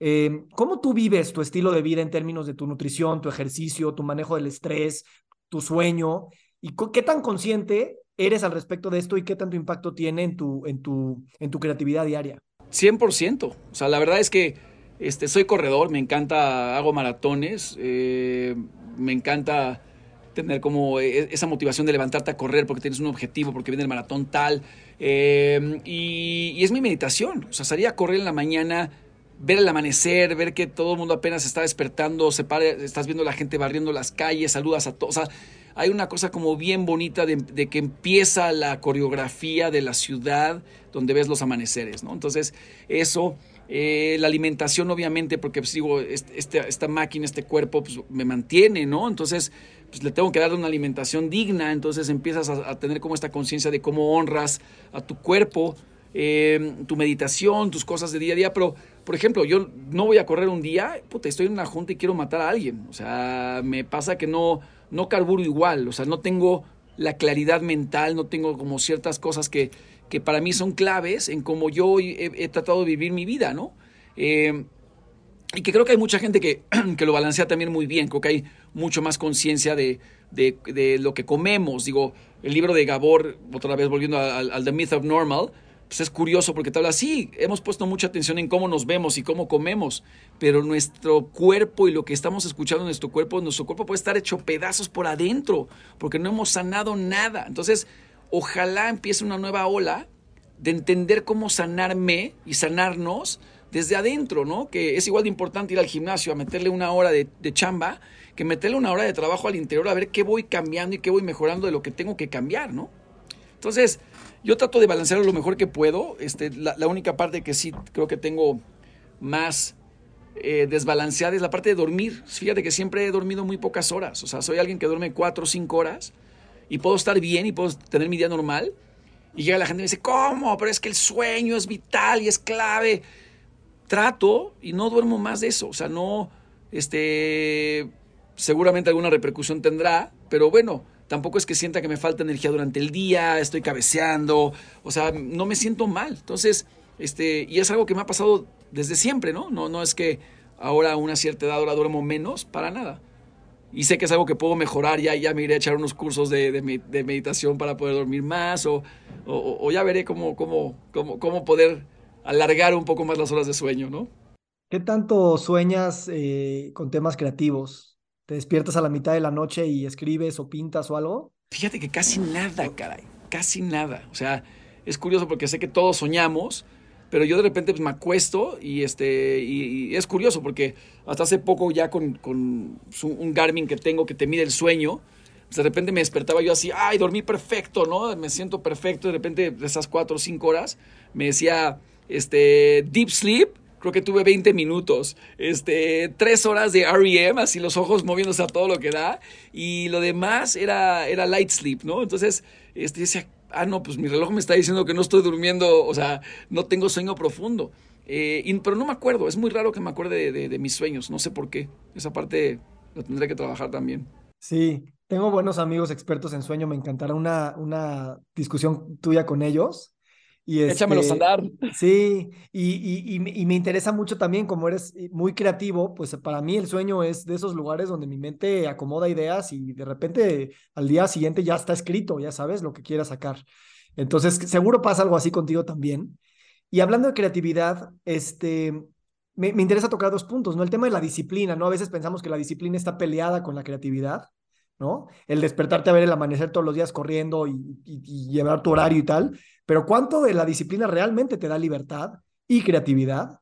eh, ¿Cómo tú vives tu estilo de vida en términos de tu nutrición, tu ejercicio, tu manejo del estrés, tu sueño? ¿Y qué tan consciente eres al respecto de esto y qué tanto impacto tiene en tu, en tu, en tu creatividad diaria? 100%. O sea, la verdad es que este, soy corredor, me encanta, hago maratones, eh, me encanta tener como e, esa motivación de levantarte a correr porque tienes un objetivo, porque viene el maratón tal. Eh, y, es mi meditación. O sea, salía a correr en la mañana ver el amanecer, ver que todo el mundo apenas está despertando, se para, estás viendo la gente barriendo las calles, saludas a todos. O sea, hay una cosa como bien bonita de, que empieza la coreografía de la ciudad donde ves los amaneceres, ¿no? Entonces, eso, eh, la alimentación obviamente, porque pues digo, este, esta máquina, este cuerpo, pues me mantiene, ¿no? Entonces, pues le tengo que dar una alimentación digna, entonces empiezas a, a tener como esta conciencia de cómo honras a tu cuerpo, eh, tu meditación, tus cosas de día a día, pero por ejemplo, yo no voy a correr un día, puta, estoy en una junta y quiero matar a alguien. O sea, me pasa que no, no carburo igual, o sea, no tengo la claridad mental, no tengo como ciertas cosas que, que para mí son claves en cómo yo he, tratado de vivir mi vida, ¿no? Eh, y que creo que hay mucha gente que, que, lo balancea también muy bien, creo que hay mucho más conciencia de, de, de, lo que comemos. Digo, el libro de Gabor, otra vez volviendo al, al The Myth of Normal, pues es curioso porque te habla, sí, hemos puesto mucha atención en cómo nos vemos y cómo comemos, pero nuestro cuerpo y lo que estamos escuchando en nuestro cuerpo, nuestro cuerpo puede estar hecho pedazos por adentro, porque no hemos sanado nada. Entonces, ojalá empiece una nueva ola de entender cómo sanarme y sanarnos desde adentro, ¿no? Que es igual de importante ir al gimnasio a meterle una hora de, chamba que meterle una hora de trabajo al interior a ver qué voy cambiando y qué voy mejorando de lo que tengo que cambiar, ¿no? Entonces, yo trato de balancearlo lo mejor que puedo. Este, la, la única parte que sí creo que tengo más eh, desbalanceada es la parte de dormir. Fíjate que siempre he dormido muy pocas horas. O sea, soy alguien que duerme cuatro o cinco horas y puedo estar bien y puedo tener mi día normal. Y llega la gente y me dice, ¿cómo? Pero es que el sueño es vital y es clave. Trato y no duermo más de eso. O sea, no, este, seguramente alguna repercusión tendrá, pero bueno, tampoco es que sienta que me falta energía durante el día, estoy cabeceando, o sea, no me siento mal. Entonces, este, y es algo que me ha pasado desde siempre, ¿no? No, no es que ahora a una cierta edad ahora duermo menos, para nada. Y sé que es algo que puedo mejorar, ya, ya me iré a echar unos cursos de, de, de meditación para poder dormir más, o, o, o ya veré cómo, cómo, cómo, cómo poder alargar un poco más las horas de sueño, ¿no? ¿Qué tanto sueñas eh, con temas creativos? ¿Te despiertas a la mitad de la noche y escribes o pintas o algo? Fíjate que casi nada, caray, casi nada. O sea, es curioso porque sé que todos soñamos, pero yo de repente pues, me acuesto y, este, y, es curioso porque hasta hace poco ya con, con un Garmin que tengo que te mide el sueño, pues de repente me despertaba yo así, ay, dormí perfecto, ¿no? Me siento perfecto, de repente de esas cuatro o cinco horas me decía, este, deep sleep, creo que tuve 20 minutos, este, tres horas de REM, así los ojos moviéndose a todo lo que da, y lo demás era, era light sleep, ¿no? Entonces, este, decía, ah, no, pues mi reloj me está diciendo que no estoy durmiendo, o sea, no tengo sueño profundo. Eh, pero no me acuerdo, es muy raro que me acuerde de, de, de, mis sueños, no sé por qué. Esa parte la tendré que trabajar también. Sí, tengo buenos amigos expertos en sueño, me encantará una, una discusión tuya con ellos. Y este, Échamelos a andar. Sí, y, y, y, y, me interesa mucho también, como eres muy creativo, pues para mí el sueño es de esos lugares donde mi mente acomoda ideas y de repente al día siguiente ya está escrito, ya sabes lo que quieras sacar. Entonces, seguro pasa algo así contigo también. Y hablando de creatividad, este, me, me interesa tocar dos puntos, ¿no? El tema de la disciplina, ¿no? A veces pensamos que la disciplina está peleada con la creatividad. El despertarte a ver el amanecer todos los días corriendo y, y, y, llevar tu horario y tal, pero cuánto de la disciplina realmente te da libertad y creatividad.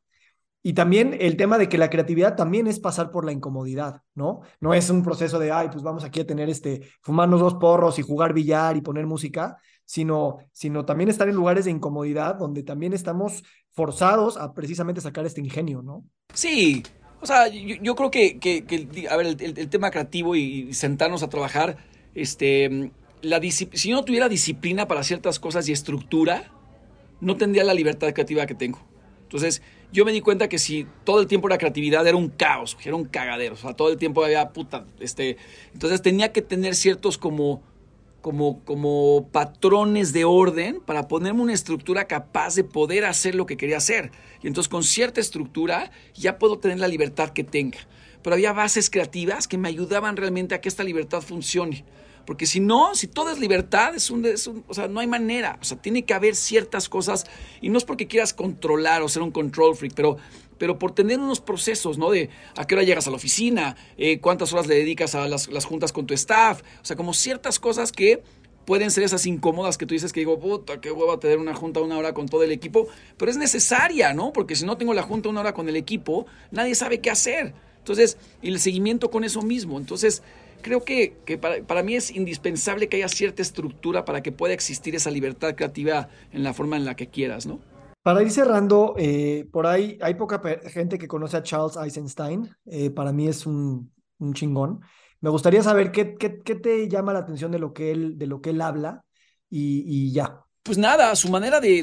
Y también el tema de que la creatividad también es pasar por la incomodidad, ¿no? No es un proceso de, ay, pues vamos aquí a tener este, fumarnos dos porros y jugar billar y poner música, sino, sino también estar en lugares de incomodidad donde también estamos forzados a precisamente sacar este ingenio, ¿no? Sí, o sea, yo, creo que, que, a ver, el, tema creativo y sentarnos a trabajar, este, la si yo no tuviera disciplina para ciertas cosas y estructura, no tendría la libertad creativa que tengo. Entonces, yo me di cuenta que si todo el tiempo la creatividad era un caos, era un cagadero, o sea, todo el tiempo había puta, este, entonces tenía que tener ciertos como como, como patrones de orden para ponerme una estructura capaz de poder hacer lo que quería hacer. Y entonces con cierta estructura ya puedo tener la libertad que tenga. Pero había bases creativas que me ayudaban realmente a que esta libertad funcione. Porque si no, si todo es libertad, es un, es un, o sea, no hay manera. O sea, tiene que haber ciertas cosas, y no es porque quieras controlar o ser un control freak, pero, pero por tener unos procesos, ¿no? De a qué hora llegas a la oficina, eh, cuántas horas le dedicas a las, juntas con tu staff, o sea, como ciertas cosas que pueden ser esas incómodas que tú dices que digo, puta, qué hueva tener una junta una hora con todo el equipo, pero es necesaria, ¿no? Porque si no tengo la junta una hora con el equipo, nadie sabe qué hacer. Entonces, y el seguimiento con eso mismo. Entonces, creo que, para, mí es indispensable que haya cierta estructura para que pueda existir esa libertad creativa en la forma en la que quieras, ¿no? Para ir cerrando, eh, por ahí hay poca gente que conoce a Charles Eisenstein. Eh, para mí es un, chingón. Me gustaría saber qué, qué, te llama la atención de lo que él, de lo que él habla y, ya pues nada, su manera de,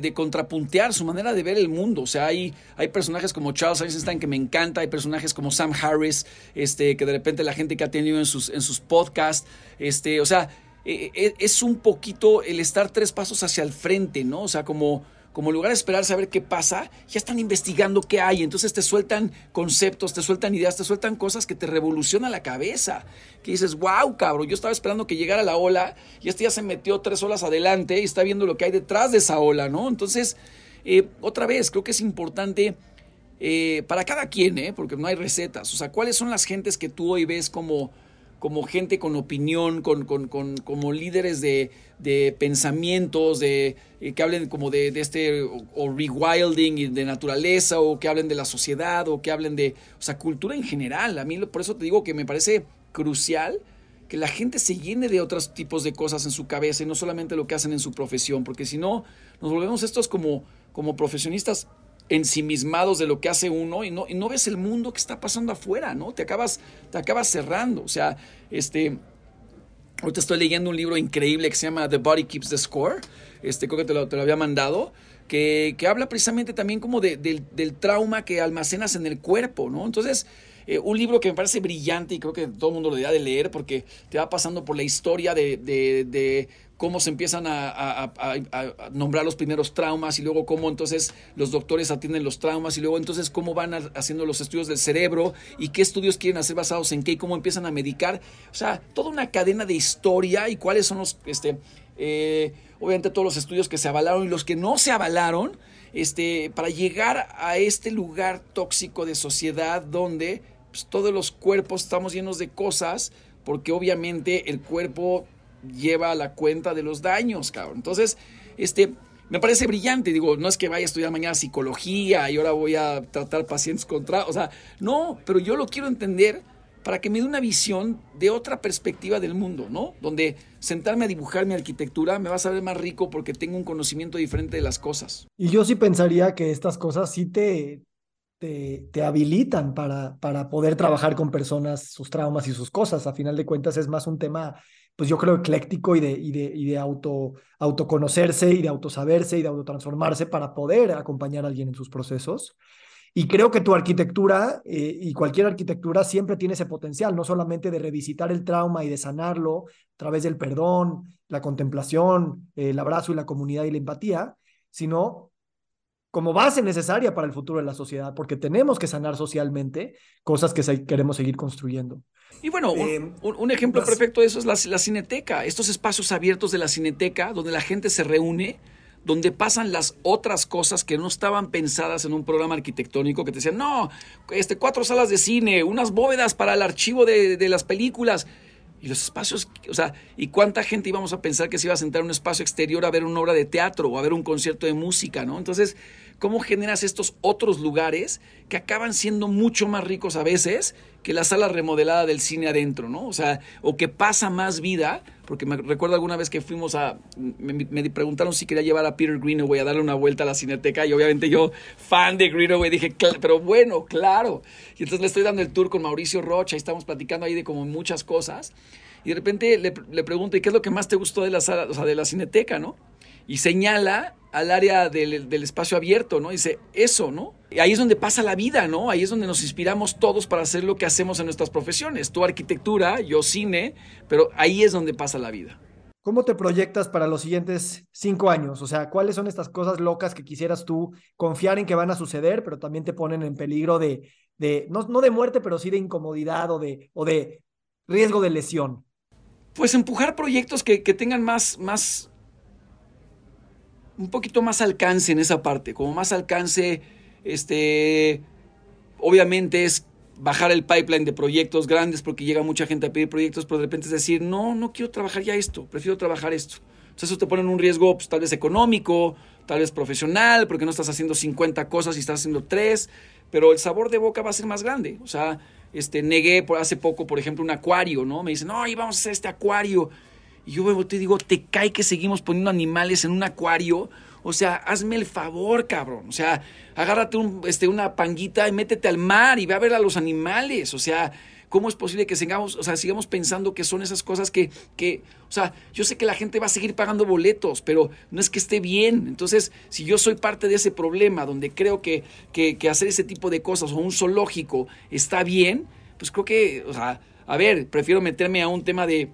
de, contrapuntear, su manera de ver el mundo. O sea, hay, hay personajes como Charles Eisenstein que me encanta, hay personajes como Sam Harris, este, que de repente la gente que ha tenido en sus, en sus podcasts, este, o sea, e, e, es un poquito el estar tres pasos hacia el frente, ¿no? O sea, como, como lugar de esperar saber qué pasa, ya están investigando qué hay. Entonces te sueltan conceptos, te sueltan ideas, te sueltan cosas que te revolucionan la cabeza. Que dices, wow, cabrón, yo estaba esperando que llegara la ola y este ya se metió tres olas adelante y está viendo lo que hay detrás de esa ola, ¿no? Entonces, eh, otra vez, creo que es importante eh, para cada quien, ¿eh? porque no hay recetas. O sea, ¿cuáles son las gentes que tú hoy ves como como gente con opinión, con, con, con como líderes de, de pensamientos, de, eh, que hablen como de, de, este o, rewilding de naturaleza, o que hablen de la sociedad, o que hablen de, o sea, cultura en general. A mí por eso te digo que me parece crucial que la gente se llene de otros tipos de cosas en su cabeza y no solamente lo que hacen en su profesión, porque si no, nos volvemos estos como, como profesionistas ensimismados de lo que hace uno y no, y no ves el mundo que está pasando afuera, ¿no? Te acabas, te acabas cerrando. O sea, este. Ahorita estoy leyendo un libro increíble que se llama The Body Keeps the Score. Este, creo que te lo, te lo había mandado. Que, que, habla precisamente también como de, del trauma que almacenas en el cuerpo, ¿no? Entonces, eh, un libro que me parece brillante y creo que todo el mundo lo debería de leer porque te va pasando por la historia de, de, de cómo se empiezan a, nombrar los primeros traumas y luego cómo entonces los doctores atienden los traumas y luego entonces cómo van haciendo los estudios del cerebro y qué estudios quieren hacer basados en qué y cómo empiezan a medicar. O sea, toda una cadena de historia y cuáles son los, este, eh, obviamente todos los estudios que se avalaron y los que no se avalaron, este, para llegar a este lugar tóxico de sociedad donde pues, todos los cuerpos estamos llenos de cosas porque obviamente el cuerpo lleva la cuenta de los daños, cabrón. Entonces, este, me parece brillante. Digo, no es que vaya a estudiar mañana psicología y ahora voy a tratar pacientes contra. O sea, no, pero yo lo quiero entender para que me dé una visión de otra perspectiva del mundo, ¿no? Donde sentarme a dibujar mi arquitectura me va a saber más rico porque tengo un conocimiento diferente de las cosas. Y yo sí pensaría que estas cosas sí te, te, te, habilitan para, para poder trabajar con personas, sus traumas y sus cosas. A final de cuentas es más un tema pues yo creo, ecléctico y de, y de, y de auto, autoconocerse y de autosaberse y de autotransformarse para poder acompañar a alguien en sus procesos. Y creo que tu arquitectura eh, y cualquier arquitectura siempre tiene ese potencial, no solamente de revisitar el trauma y de sanarlo a través del perdón, la contemplación, el abrazo y la comunidad y la empatía, sino como base necesaria para el futuro de la sociedad, porque tenemos que sanar socialmente cosas que queremos seguir construyendo. Y bueno, un, eh, ejemplo perfecto de eso es la, la, cineteca, estos espacios abiertos de la cineteca donde la gente se reúne, donde pasan las otras cosas que no estaban pensadas en un programa arquitectónico, que te decían, no, este, cuatro salas de cine, unas bóvedas para el archivo de, de las películas. Y los espacios, o sea, ¿y cuánta gente íbamos a pensar que se iba a sentar en un espacio exterior a ver una obra de teatro o a ver un concierto de música, ¿no? Entonces, ¿cómo generas estos otros lugares que acaban siendo mucho más ricos a veces que la sala remodelada del cine adentro, ¿no? O sea, o que pasa más vida, porque me recuerdo alguna vez que fuimos a, me, preguntaron si quería llevar a Peter Greenaway a darle una vuelta a la cineteca y obviamente yo, fan de Greenaway, dije, pero bueno, claro. Y entonces le estoy dando el tour con Mauricio Rocha y estamos platicando ahí de como muchas cosas. Y de repente le, le pregunto, ¿y qué es lo que más te gustó de la sala, o sea, de la cineteca, no? Y señala al área del, del, espacio abierto, ¿no? Dice, eso, ¿no? Y ahí es donde pasa la vida, ¿no? Ahí es donde nos inspiramos todos para hacer lo que hacemos en nuestras profesiones. Tu arquitectura, yo cine, pero ahí es donde pasa la vida. ¿Cómo te proyectas para los siguientes cinco años? O sea, ¿cuáles son estas cosas locas que quisieras tú confiar en que van a suceder, pero también te ponen en peligro de, de no, no de muerte, pero sí de incomodidad o de, o de riesgo de lesión? Pues empujar proyectos que, que tengan más, más un poquito más alcance en esa parte, como más alcance, este, obviamente es bajar el pipeline de proyectos grandes porque llega mucha gente a pedir proyectos, pero de repente es decir, no, no quiero trabajar ya esto, prefiero trabajar esto. Entonces eso te pone en un riesgo pues, tal vez económico, tal vez profesional, porque no estás haciendo 50 cosas y estás haciendo 3, pero el sabor de boca va a ser más grande. O sea, este, negué por hace poco, por ejemplo, un acuario, ¿no? Me dicen, no, vamos a hacer este acuario. Y yo te digo, te cae que seguimos poniendo animales en un acuario. O sea, hazme el favor, cabrón. O sea, agárrate un, este, una panguita y métete al mar y ve a ver a los animales. O sea, ¿cómo es posible que sigamos, o sea, sigamos pensando que son esas cosas que, que, o sea, yo sé que la gente va a seguir pagando boletos, pero no es que esté bien. Entonces, si yo soy parte de ese problema donde creo que, que, que hacer ese tipo de cosas o un zoológico está bien, pues creo que, o sea, a ver, prefiero meterme a un tema de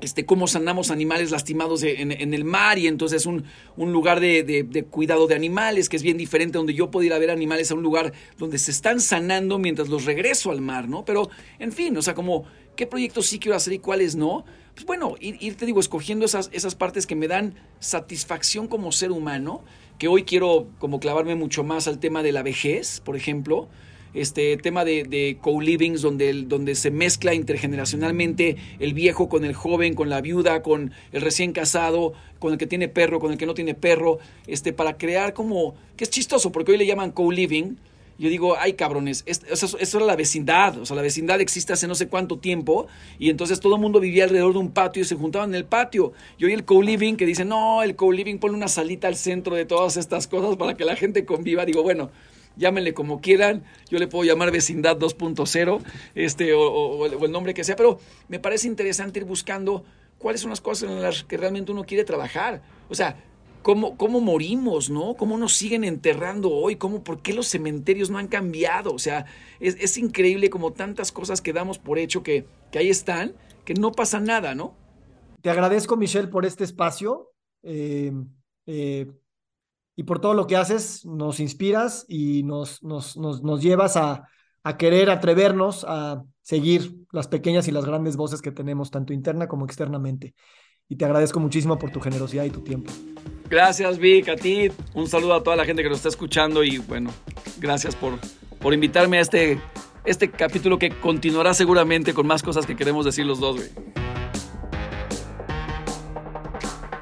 este, cómo sanamos animales lastimados en, el mar y entonces un, un lugar de, cuidado de animales que es bien diferente donde yo puedo ir a ver animales a un lugar donde se están sanando mientras los regreso al mar, ¿no? Pero, en fin, o sea, como qué proyectos sí quiero hacer y cuáles no. Pues bueno, ir, te digo, escogiendo esas, esas partes que me dan satisfacción como ser humano, que hoy quiero como clavarme mucho más al tema de la vejez, por ejemplo, este tema de, co-livings, donde, donde se mezcla intergeneracionalmente el viejo con el joven, con la viuda, con el recién casado, con el que tiene perro, con el que no tiene perro, este, para crear como, que es chistoso, porque hoy le llaman co-living, yo digo, ay cabrones, eso, era la vecindad, o sea, la vecindad existe hace no sé cuánto tiempo y entonces todo el mundo vivía alrededor de un patio y se juntaban en el patio. Y hoy el co-living que dice, no, el co-living pone una salita al centro de todas estas cosas para que la gente conviva. Digo, bueno, llámenle como quieran, yo le puedo llamar vecindad 2.0, este, o, el nombre que sea, pero me parece interesante ir buscando cuáles son las cosas en las que realmente uno quiere trabajar. O sea, cómo, cómo morimos, ¿no? Cómo nos siguen enterrando hoy, cómo, por qué los cementerios no han cambiado. O sea, es, increíble como tantas cosas que damos por hecho que, que ahí están, que no pasa nada, ¿no? Te agradezco, Michelle, por este espacio. Eh, eh, y por todo lo que haces, nos inspiras y nos, nos, nos, llevas a, a, querer atrevernos a seguir las pequeñas y las grandes voces que tenemos, tanto interna como externamente. Y te agradezco muchísimo por tu generosidad y tu tiempo. Gracias, Vic, a ti. Un saludo a toda la gente que nos está escuchando y bueno, gracias por, por invitarme a este, este capítulo que continuará seguramente con más cosas que queremos decir los dos, güey.